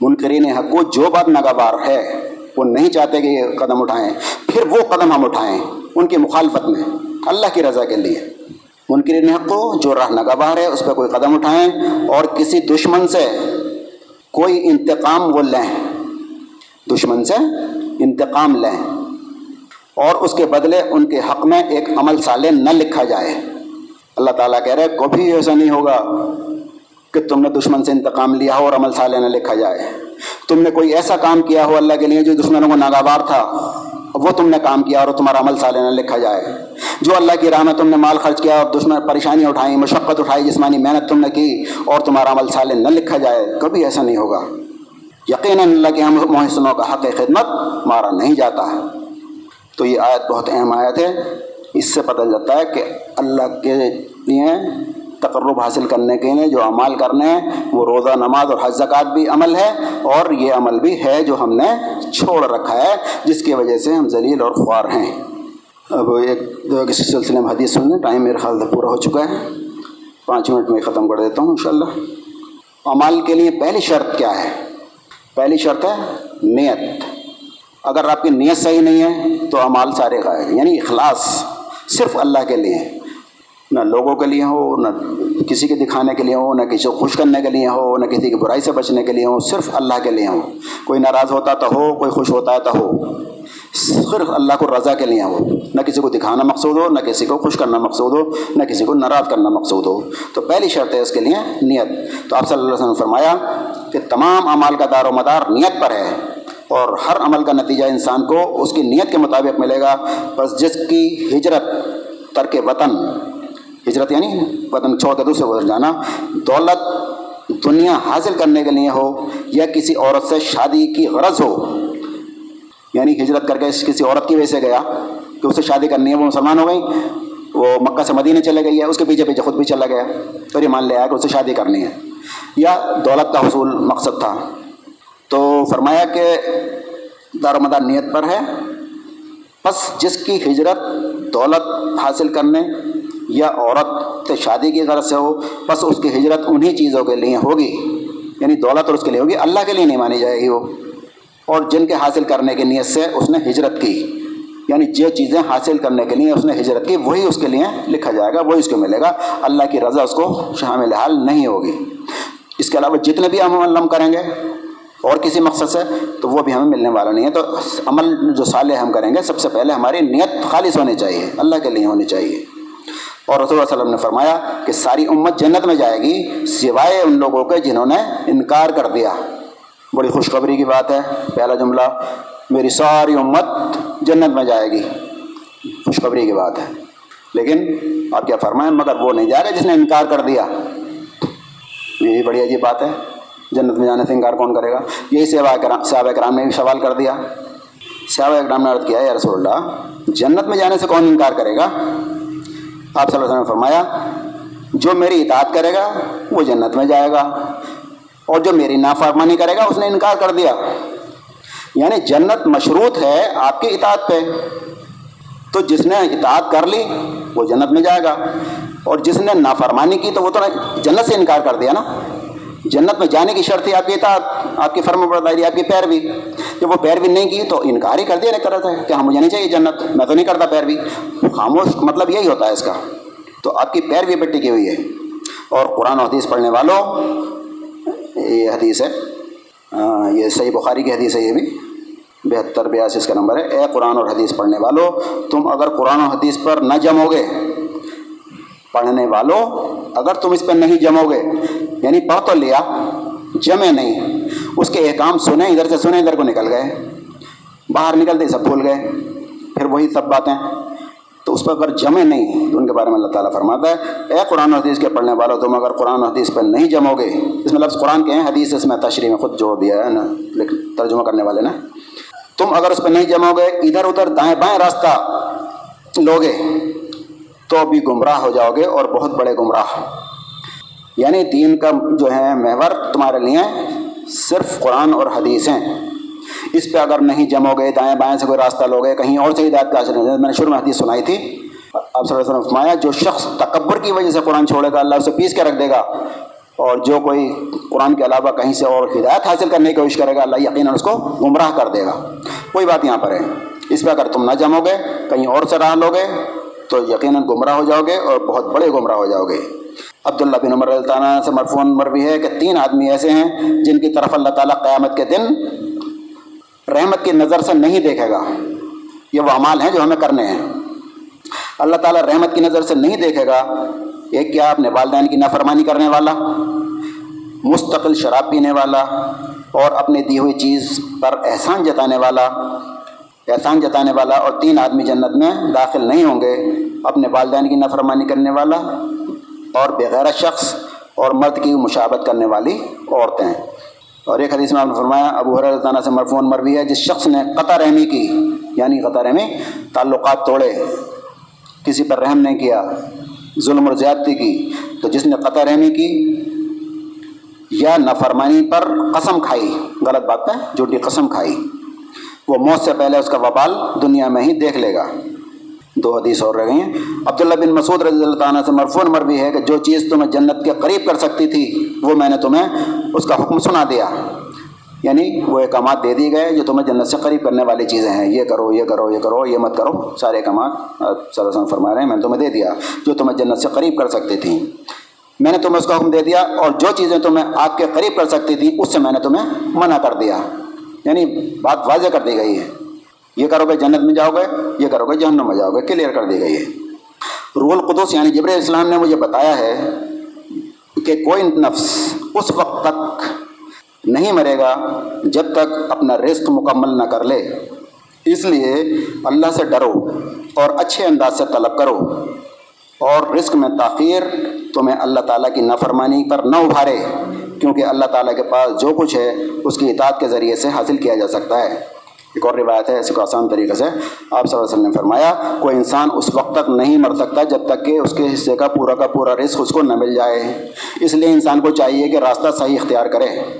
منکرین حق کو جو بات ناگوار ہے، وہ نہیں چاہتے کہ یہ قدم اٹھائیں۔ پھر وہ قدم ہم اٹھائیں ان کی مخالفت میں، اللہ کی رضا کے لیے۔ منکرین حق کو جو راہ نگبار ہے، اس پہ کوئی قدم اٹھائیں۔ اور کسی دشمن سے کوئی انتقام وہ لیں۔ دشمن سے انتقام لیں۔ اور اس کے بدلے ان کے حق میں ایک عمل صالح نہ لکھا جائے۔ اللہ تعالیٰ کہہ رہے کبھی ایسا نہیں ہوگا کہ تم نے دشمن سے انتقام لیا ہو اور عمل صالح نہ لکھا جائے۔ تم نے کوئی ایسا کام کیا ہو اللہ کے لیے جو دشمنوں کو ناگوار تھا؟ وہ تم نے کام کیا اور تمہارا عمل صالح نہ لکھا جائے۔ جو اللہ کی راہ میں تم نے مال خرچ کیا اور دشمن پریشانی اٹھائی، مشقت اٹھائی، جسمانی محنت تم نے کی اور تمہارا عمل صالح نہ لکھا جائے، کبھی ایسا نہیں ہوگا۔ یقیناً اللہ کے ہم محسنوں کا حق خدمت مارا نہیں جاتا ہے۔ تو یہ آیت بہت اہم آیت ہے۔ اس سے پتہ چلتا ہے کہ اللہ کے لیے تقرب حاصل کرنے کے لیے جو عمال کرنے ہیں، وہ روزہ، نماز اور حج، زکوٰۃ بھی عمل ہے اور یہ عمل بھی ہے جو ہم نے چھوڑ رکھا ہے، جس کی وجہ سے ہم ذلیل اور خوار ہیں۔ اب ایک کسی سلسلے میں حدیث سننے ٹائم میرے خیال سے پورا ہو چکا ہے۔ پانچ منٹ میں ختم کر دیتا ہوں انشاءاللہ۔ عمال کے لیے پہلی شرط کیا ہے؟ پہلی شرط ہے نیت۔ اگر آپ کی نیت صحیح نہیں ہے تو عمال سارے غائب یعنی اخلاص صرف اللہ کے لیے۔ نہ لوگوں کے لیے ہو، نہ کسی کے دکھانے کے لیے ہو، نہ کسی کو خوش کرنے کے لیے ہو، نہ کسی کی برائی سے بچنے کے لیے ہو، صرف اللہ کے لیے ہو۔ کوئی ناراض ہوتا تو ہو، کوئی خوش ہوتا ہے تو ہو۔ صرف اللہ کو رضا کے لیے ہو۔ نہ کسی کو دکھانا مقصود ہو، نہ کسی کو خوش کرنا مقصود ہو، نہ کسی کو ناراض کرنا مقصود ہو۔ تو پہلی شرط ہے اس کے لیے نیت۔ تو آپ صلی اللہ علیہ وسلم نے فرمایا تمام اعمال کا دار و مدار نیت پر ہے اور ہر عمل کا نتیجہ انسان کو اس کی نیت کے مطابق ملے گا۔ بس جس کی ہجرت، ترک وطن، ہجرت یعنی وطن چھوڑ کے دوسرے بدل جانا، دولت، دنیا حاصل کرنے کے لیے ہو یا کسی عورت سے شادی کی غرض ہو یعنی ہجرت کر کے کسی عورت کی وجہ سے گیا کہ اسے شادی کرنی ہے، وہ مسلمان ہو گئی، وہ مکہ سے مدینہ چلے گئی ہے، اس کے پیچھے پیچھے خود بھی چلا گیا اور یہ مان لیا کہ اسے شادی کرنی ہے۔ یا دولت کا حصول مقصد تھا۔ تو فرمایا کہ دار مدار نیت پر ہے۔ بس جس کی ہجرت دولت حاصل کرنے یا عورت سے شادی کی غرض سے ہو بس اس کی ہجرت انہی چیزوں کے لیے ہوگی۔ یعنی دولت اور اس کے لیے ہوگی، اللہ کے لیے نہیں مانی جائے گی وہ۔ اور جن کے حاصل کرنے کی نیت سے اس نے ہجرت کی۔ یعنی جو چیزیں حاصل کرنے کے لیے اس نے ہجرت کی، وہی اس کے لیے لکھا جائے گا، وہی اس کو ملے گا۔ اللہ کی رضا اس کو شامل حال نہیں ہوگی۔ اس کے علاوہ جتنے بھی ہم عمل کریں گے، اور کسی مقصد سے، تو وہ بھی ہمیں ملنے والا نہیں ہے۔ تو عمل جو صالح ہم کریں گے، سب سے پہلے ہماری نیت خالص ہونی چاہیے، اللہ کے لیے ہونی چاہیے۔ اور رسول اللہ علیہ وسلم نے فرمایا کہ ساری امت جنت میں جائے گی، سوائے ان لوگوں کے جنہوں نے انکار کر دیا۔ بڑی خوشخبری کی بات ہے، پہلا جملہ، میری ساری امت جنت میں جائے گی۔ خوشخبری کی بات ہے۔ لیکن آپ کیا فرمائیں، مگر وہ نہیں جائے گا جس نے انکار کر دیا۔ یہ بھی بڑی عجیب بات ہے۔ جنت میں جانے سے انکار کون کرے گا؟ یہی سیوا کرام صحابہ کرام نے بھی سوال کر دیا۔ صحابہ کرام نے عرض کیا، یا رسول اللہ، جنت میں جانے سے کون انکار کرے گا؟ آپ صلی اللہ علیہ وسلم نے فرمایا، جو میری اطاعت کرے گا، وہ جنت میں جائے گا۔ اور جو میری نافرمانی کرے گا اس نے انکار کر دیا۔ یعنی جنت مشروط ہے آپ کی اطاعت پہ۔ تو جس نے اطاعت کر لی، وہ جنت میں جائے گا۔ اور جس نے نافرمانی کی، تو وہ تو جنت سے انکار کر دیا نا۔ جنت میں جانے کی شرط تھی آپ کی اطاعت، آپ کی فرم برداری، آپ کی پیروی۔ جب وہ پیروی نہیں کی، تو انکار ہی کر دیا نہیں طرح سے کہ ہاں مجھے نہیں چاہیے جنت، میں تو نہیں کرتا پیروی۔ خاموش مطلب یہی ہوتا ہے اس کا۔ تو آپ کی پیروی پہ ٹکی ہوئی ہے۔ اور قرآن و حدیث پڑھنے والوں یہ حدیث ہے۔ یہ صحیح بخاری کی حدیث ہے، یہ بھی۔ بہتر بیاسی اس کا نمبر ہے۔ اے قرآن اور حدیث پڑھنے والوں تم اگر قرآن و حدیث پر نہ جمو گے، پڑھنے والوں اگر تم اس پہ نہیں جمو گے یعنی پڑھ تو لیا، جمے نہیں، اس کے احکام سنیں، ادھر سے سنیں، ادھر کو نکل گئے، باہر نکلتے سب بھول گئے، پھر وہی سب باتیں۔ تو اس پر اگر جمے نہیں، تو ان کے بارے میں اللہ تعالیٰ فرماتا ہے، اے قرآن و حدیث کے پڑھنے والوں، تم اگر قرآن و حدیث پر نہیں جمو گے اس میں لفظ قرآن کے ہیں، حدیث اس میں تشریح میں خود جوڑ دیا ہے نا ترجمہ کرنے والے نے تم اگر اس پہ نہیں جمو گے ادھر ادھر دائیں بائیں راستہ لوگے، تو بھی گمراہ ہو جاؤ گے اور بہت بڑے گمراہ۔ یعنی دین کا جو ہے محور تمہارے لیے صرف قرآن اور حدیث ہیں۔ اس پہ اگر نہیں جمو گے دائیں بائیں سے کوئی راستہ لوگے، کہیں اور سے ہدایت کا میں۔ نے شروع میں حدیث سنائی تھی۔ آپ صلی اللہ علیہ وسلم فرمایا، جو شخص تکبر کی وجہ سے قرآن چھوڑے گا، اللہ اسے پیس کے رکھ دے گا۔ اور جو کوئی قرآن کے علاوہ کہیں سے اور ہدایت حاصل کرنے کی کوشش کرے گا، اللہ یقیناً اس کو گمراہ کر دے گا۔ کوئی بات یہاں پر ہے۔ اس پہ اگر تم نہ جمو گے کہیں اور سے راہ لوگے، تو یقیناً گمراہ ہو جاؤ گے اور بہت بڑے گمراہ ہو جاؤ گے۔ عبداللہ بن عمر اللہ تعالیٰ سے مرفون مربی ہے کہ تین آدمی ایسے ہیں جن کی طرف اللہ تعالیٰ قیامت کے دن رحمت کی نظر سے نہیں دیکھے گا۔ یہ وہ اعمال ہیں جو ہمیں کرنے ہیں۔ اللہ تعالیٰ رحمت کی نظر سے نہیں دیکھے گا۔ ایک کیا اپنے والدین کی نافرمانی کرنے والا، مستقل شراب پینے والا، اور اپنے دی ہوئی چیز پر احسان جتانے والا۔ احسان جتانے والا اور تین آدمی جنت میں داخل نہیں ہوں گے۔ اپنے والدین کی نفرمانی کرنے والا اور بغیر شخص اور مرد کی مشابت کرنے والی عورتیں۔ اور ایک حدیث میں آپ نے فرمایا، ابو حرانہ سے مرفون مربی ہے، جس شخص نے قطع رحمی کی یعنی قطع رحمی، تعلقات توڑے، کسی پر رحم نہیں کیا، ظلم اور زیادتی کی، تو جس نے قطع رحمی کی، یا نفرمانی پر قسم کھائی، غلط بات ہے، جھوٹی قسم کھائی، وہ موت سے پہلے اس کا وبال دنیا میں ہی دیکھ لے گا۔ دو حدیث اور رہ گئی ہیں۔ عبداللہ بن مسعود رضی اللہ تعالیٰ سے مرفون مر بھی ہے کہ جو چیز تمہیں جنت کے قریب کر سکتی تھی، وہ میں نے تمہیں اس کا حکم سنا دیا۔ یعنی وہ احکامات دے دی گئے جو تمہیں جنت سے قریب کرنے والی چیزیں ہیں۔ یہ کرو یہ کرو یہ کرو، یہ مت کرو۔ سارے احکامات سر فرما رہے ہیں، میں نے تمہیں دے دیا۔ جو تمہیں جنت سے قریب کر سکتی تھیں میں نے تمہیں اس کا حکم دے دیا۔ اور جو چیزیں تمہیں آگ کے قریب کر سکتی تھیں اس سے میں نے تمہیں منع کر دیا۔ یعنی بات واضح کر دی گئی ہے۔ یہ کرو گے جنت میں جاؤ گے یہ کرو گے جہنم میں جاؤ گے کلیئر کر دی گئی ہے۔ روح القدس یعنی جبر اسلام نے مجھے بتایا ہے کہ کوئی نفس اس وقت تک نہیں مرے گا جب تک اپنا رزق مکمل نہ کر لے۔ اس لیے اللہ سے ڈرو اور اچھے انداز سے طلب کرو اور رزق میں تاخیر تمہیں اللہ تعالیٰ کی نافرمانی پر نہ ابھارے، کیونکہ اللہ تعالیٰ کے پاس جو کچھ ہے، اس کی اطاعت کے ذریعے سے حاصل کیا جا سکتا ہے۔ ایک اور روایت ہے ایسے کو آسان طریقے سے آپ صلی اللہ علیہ وسلم نے فرمایا، کوئی انسان اس وقت تک نہیں مر سکتا جب تک کہ اس کے حصے کا پورا کا پورا رزق اس کو نہ مل جائے۔ اس لیے انسان کو چاہیے کہ راستہ صحیح اختیار کرے۔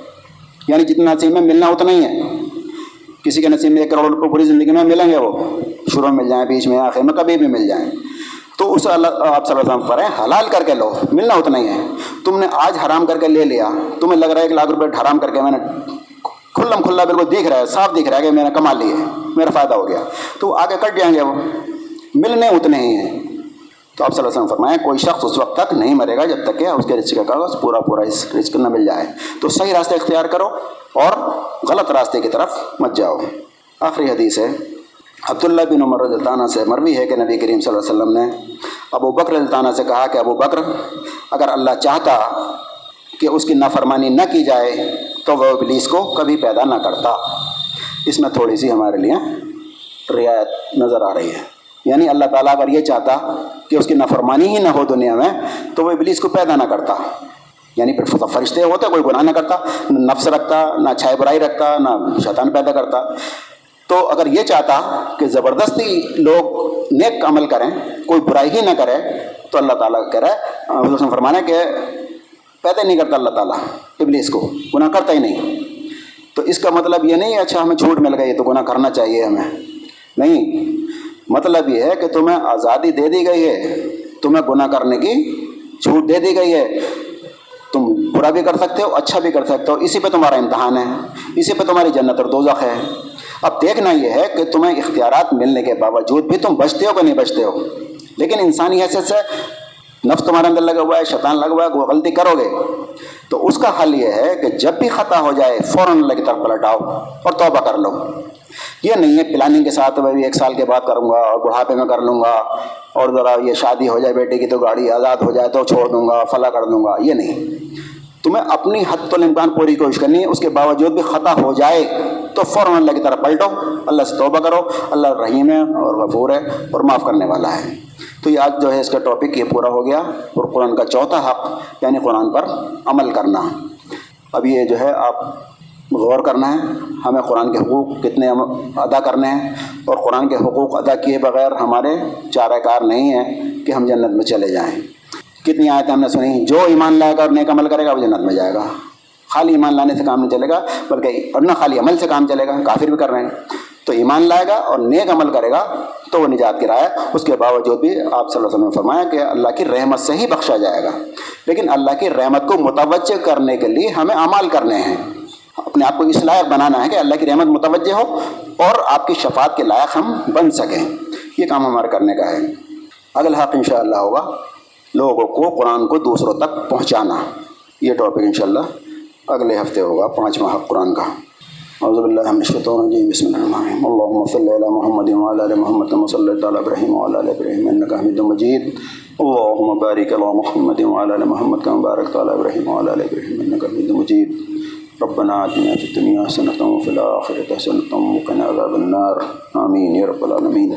یعنی جتنا نصیب میں ملنا اتنا ہی ہے۔ کسی کے نصیب میں ایک کروڑ روپے پوری زندگی میں ملیں گے وہ، شروع میں مل جائیں، بیچ میں، آخر میں کبھی بھی مل جائیں۔ تو اس اللہ، آپ صلی اللہ علیہ وسلم فریں حلال کر کے لو، ملنا اتنا ہی ہے۔ تم نے آج حرام کر کے لے لیا، تمہیں لگ رہا ہے ایک لاکھ روپے حرام کر کے میں نے کھلم کھلا بالکل دیکھ رہا ہے، صاف دیکھ رہا ہے کہ میں نے کما لی ہے، میرا فائدہ ہو گیا۔ تو آگے کٹ جائیں گے وہ ملنے اتنے ہی ہیں۔ تو آپ صلی اللہ علیہ وسلم فرمائیں کوئی شخص اس وقت تک نہیں مرے گا جب تک کہ اس کے رزق کا کاغذ پورا پورا اس رزق نہ مل جائے۔ تو صحیح راستے اختیار کرو اور غلط راستے کی طرف مت جاؤ۔ آخری حدیث ہے، عبداللہ بن عمر رضی اللہ عنہ سے مروی ہے کہ نبی کریم صلی اللہ علیہ وسلم نے ابو بکر رضی اللہ عنہ سے کہا کہ ابو بکر، اگر اللہ چاہتا کہ اس کی نافرمانی نہ کی جائے تو وہ ابلیس کو کبھی پیدا نہ کرتا۔ اس میں تھوڑی سی ہمارے لیے رعایت نظر آ رہی ہے۔ یعنی اللہ تعالیٰ اگر یہ چاہتا کہ اس کی نافرمانی ہی نہ ہو دنیا میں، تو وہ ابلیس کو پیدا نہ کرتا۔ یعنی پھر فرشتے ہوتے، کوئی گناہ نہ کرتا، نہ نفس رکھتا، نہ چھائے برائی رکھتا، نہ شیطان پیدا کرتا۔ تو اگر یہ چاہتا کہ زبردستی لوگ نیک عمل کریں، کوئی برائی ہی نہ کرے، تو اللہ تعالیٰ کہہ رہا ہے فرمانا کہ پیدا نہیں کرتا اللہ تعالیٰ، ابلیس کو۔ گناہ کرتا ہی نہیں۔ تو اس کا مطلب یہ نہیں ہے اچھا ہمیں چھوٹ مل گئی تو گناہ کرنا چاہیے ہمیں۔ نہیں مطلب یہ ہے کہ تمہیں آزادی دے دی گئی ہے، تمہیں گناہ کرنے کی چھوٹ دے دی گئی ہے۔ تم برا بھی کر سکتے ہو اچھا بھی کر سکتے ہو۔ اسی پہ تمہارا امتحان ہے، اسی پہ تمہاری جنت اور دوزخ ہے۔ اب دیکھنا یہ ہے کہ تمہیں اختیارات ملنے کے باوجود بھی تم بچتے ہو کہ نہیں بچتے ہو۔ لیکن انسانی حیثیت سے نفس تمہارے اندر لگا ہوا ہے، شیطان لگا ہوا ہے وہ غلطی کرو گے۔ تو اس کا حل یہ ہے کہ جب بھی خطا ہو جائے، فوراً اللہ کی طرف پلٹاؤ اور توبہ کر لو۔ یہ نہیں ہے پلاننگ کے ساتھ میں بھی ایک سال کے بعد کروں گا اور بڑھاپے میں کر لوں گا اور ذرا یہ شادی ہو جائے بیٹے کی تو گاڑی آزاد ہو جائے تو چھوڑ دوں گا، فلاں کر دوں گا۔ یہ نہیں۔ تمہیں اپنی حد تو الامکان پوری کوشش کرنی ہے، اس کے باوجود بھی خطا ہو جائے تو فوراً اللہ کی طرف پلٹو۔ اللہ سے توبہ کرو۔ اللہ رحیم ہے اور غفور ہے اور معاف کرنے والا ہے۔ تو یہ آج جو ہے اس کا ٹاپک یہ پورا ہو گیا اور قرآن کا چوتھا حق یعنی قرآن پر عمل کرنا اب یہ جو ہے آپ غور کرنا ہے، ہمیں قرآن کے حقوق کتنے ادا کرنے ہیں اور قرآن کے حقوق ادا کیے بغیر ہمارے چارہ کار نہیں ہیں کہ ہم جنت میں چلے جائیں۔ کتنی آیتیں ہم نے سنی، جو ایمان لائے گا اور نیک عمل کرے گا، وہ جنت میں جائے گا۔ خالی ایمان لانے سے کام نہیں چلے گا، بلکہ اور نہ خالی عمل سے کام چلے گا، کافر بھی کر رہے ہیں۔ تو ایمان لائے گا اور نیک عمل کرے گا، تو وہ نجات کی اس کے باوجود بھی آپ صلی اللہ علیہ وسلم نے فرمایا کہ اللہ کی رحمت سے ہی بخشا جائے گا۔ لیکن اللہ کی رحمت کو متوجہ کرنے کے لیے ہمیں اعمال کرنے ہیں۔ اپنے آپ کو اس لائق بنانا ہے کہ اللہ کی رحمت متوجہ ہو اور آپ کی شفاعت کے لائق ہم بن سکیں۔ یہ کام ہمارا کرنے کا ہے۔ اگلا حق ان شاء اللہ ہوگا لوگوں کو قرآن کو دوسروں تک پہنچانا۔ یہ ٹاپک ان شاء اللہ اگلے ہفتے ہوگا پانچواں حق قرآن کا۔ اعوذ باللہ من الشیطان الرجیم بسم اللہ الرحمن الرحیم اللهم صل علی محمد وعلى ال محمد كما صليت على ابراهيم وعلى ال ابراهيم انك حميد مجيد. اللهم بارك على محمد وعلى ال محمد كما باركت على ابراهيم وعلى ال ابراهيم انك حميد مجيد. ربنا آتنا في الدنيا حسنة وفي الآخرة حسنة وقنا عذاب النار. آمين يا رب العالمين.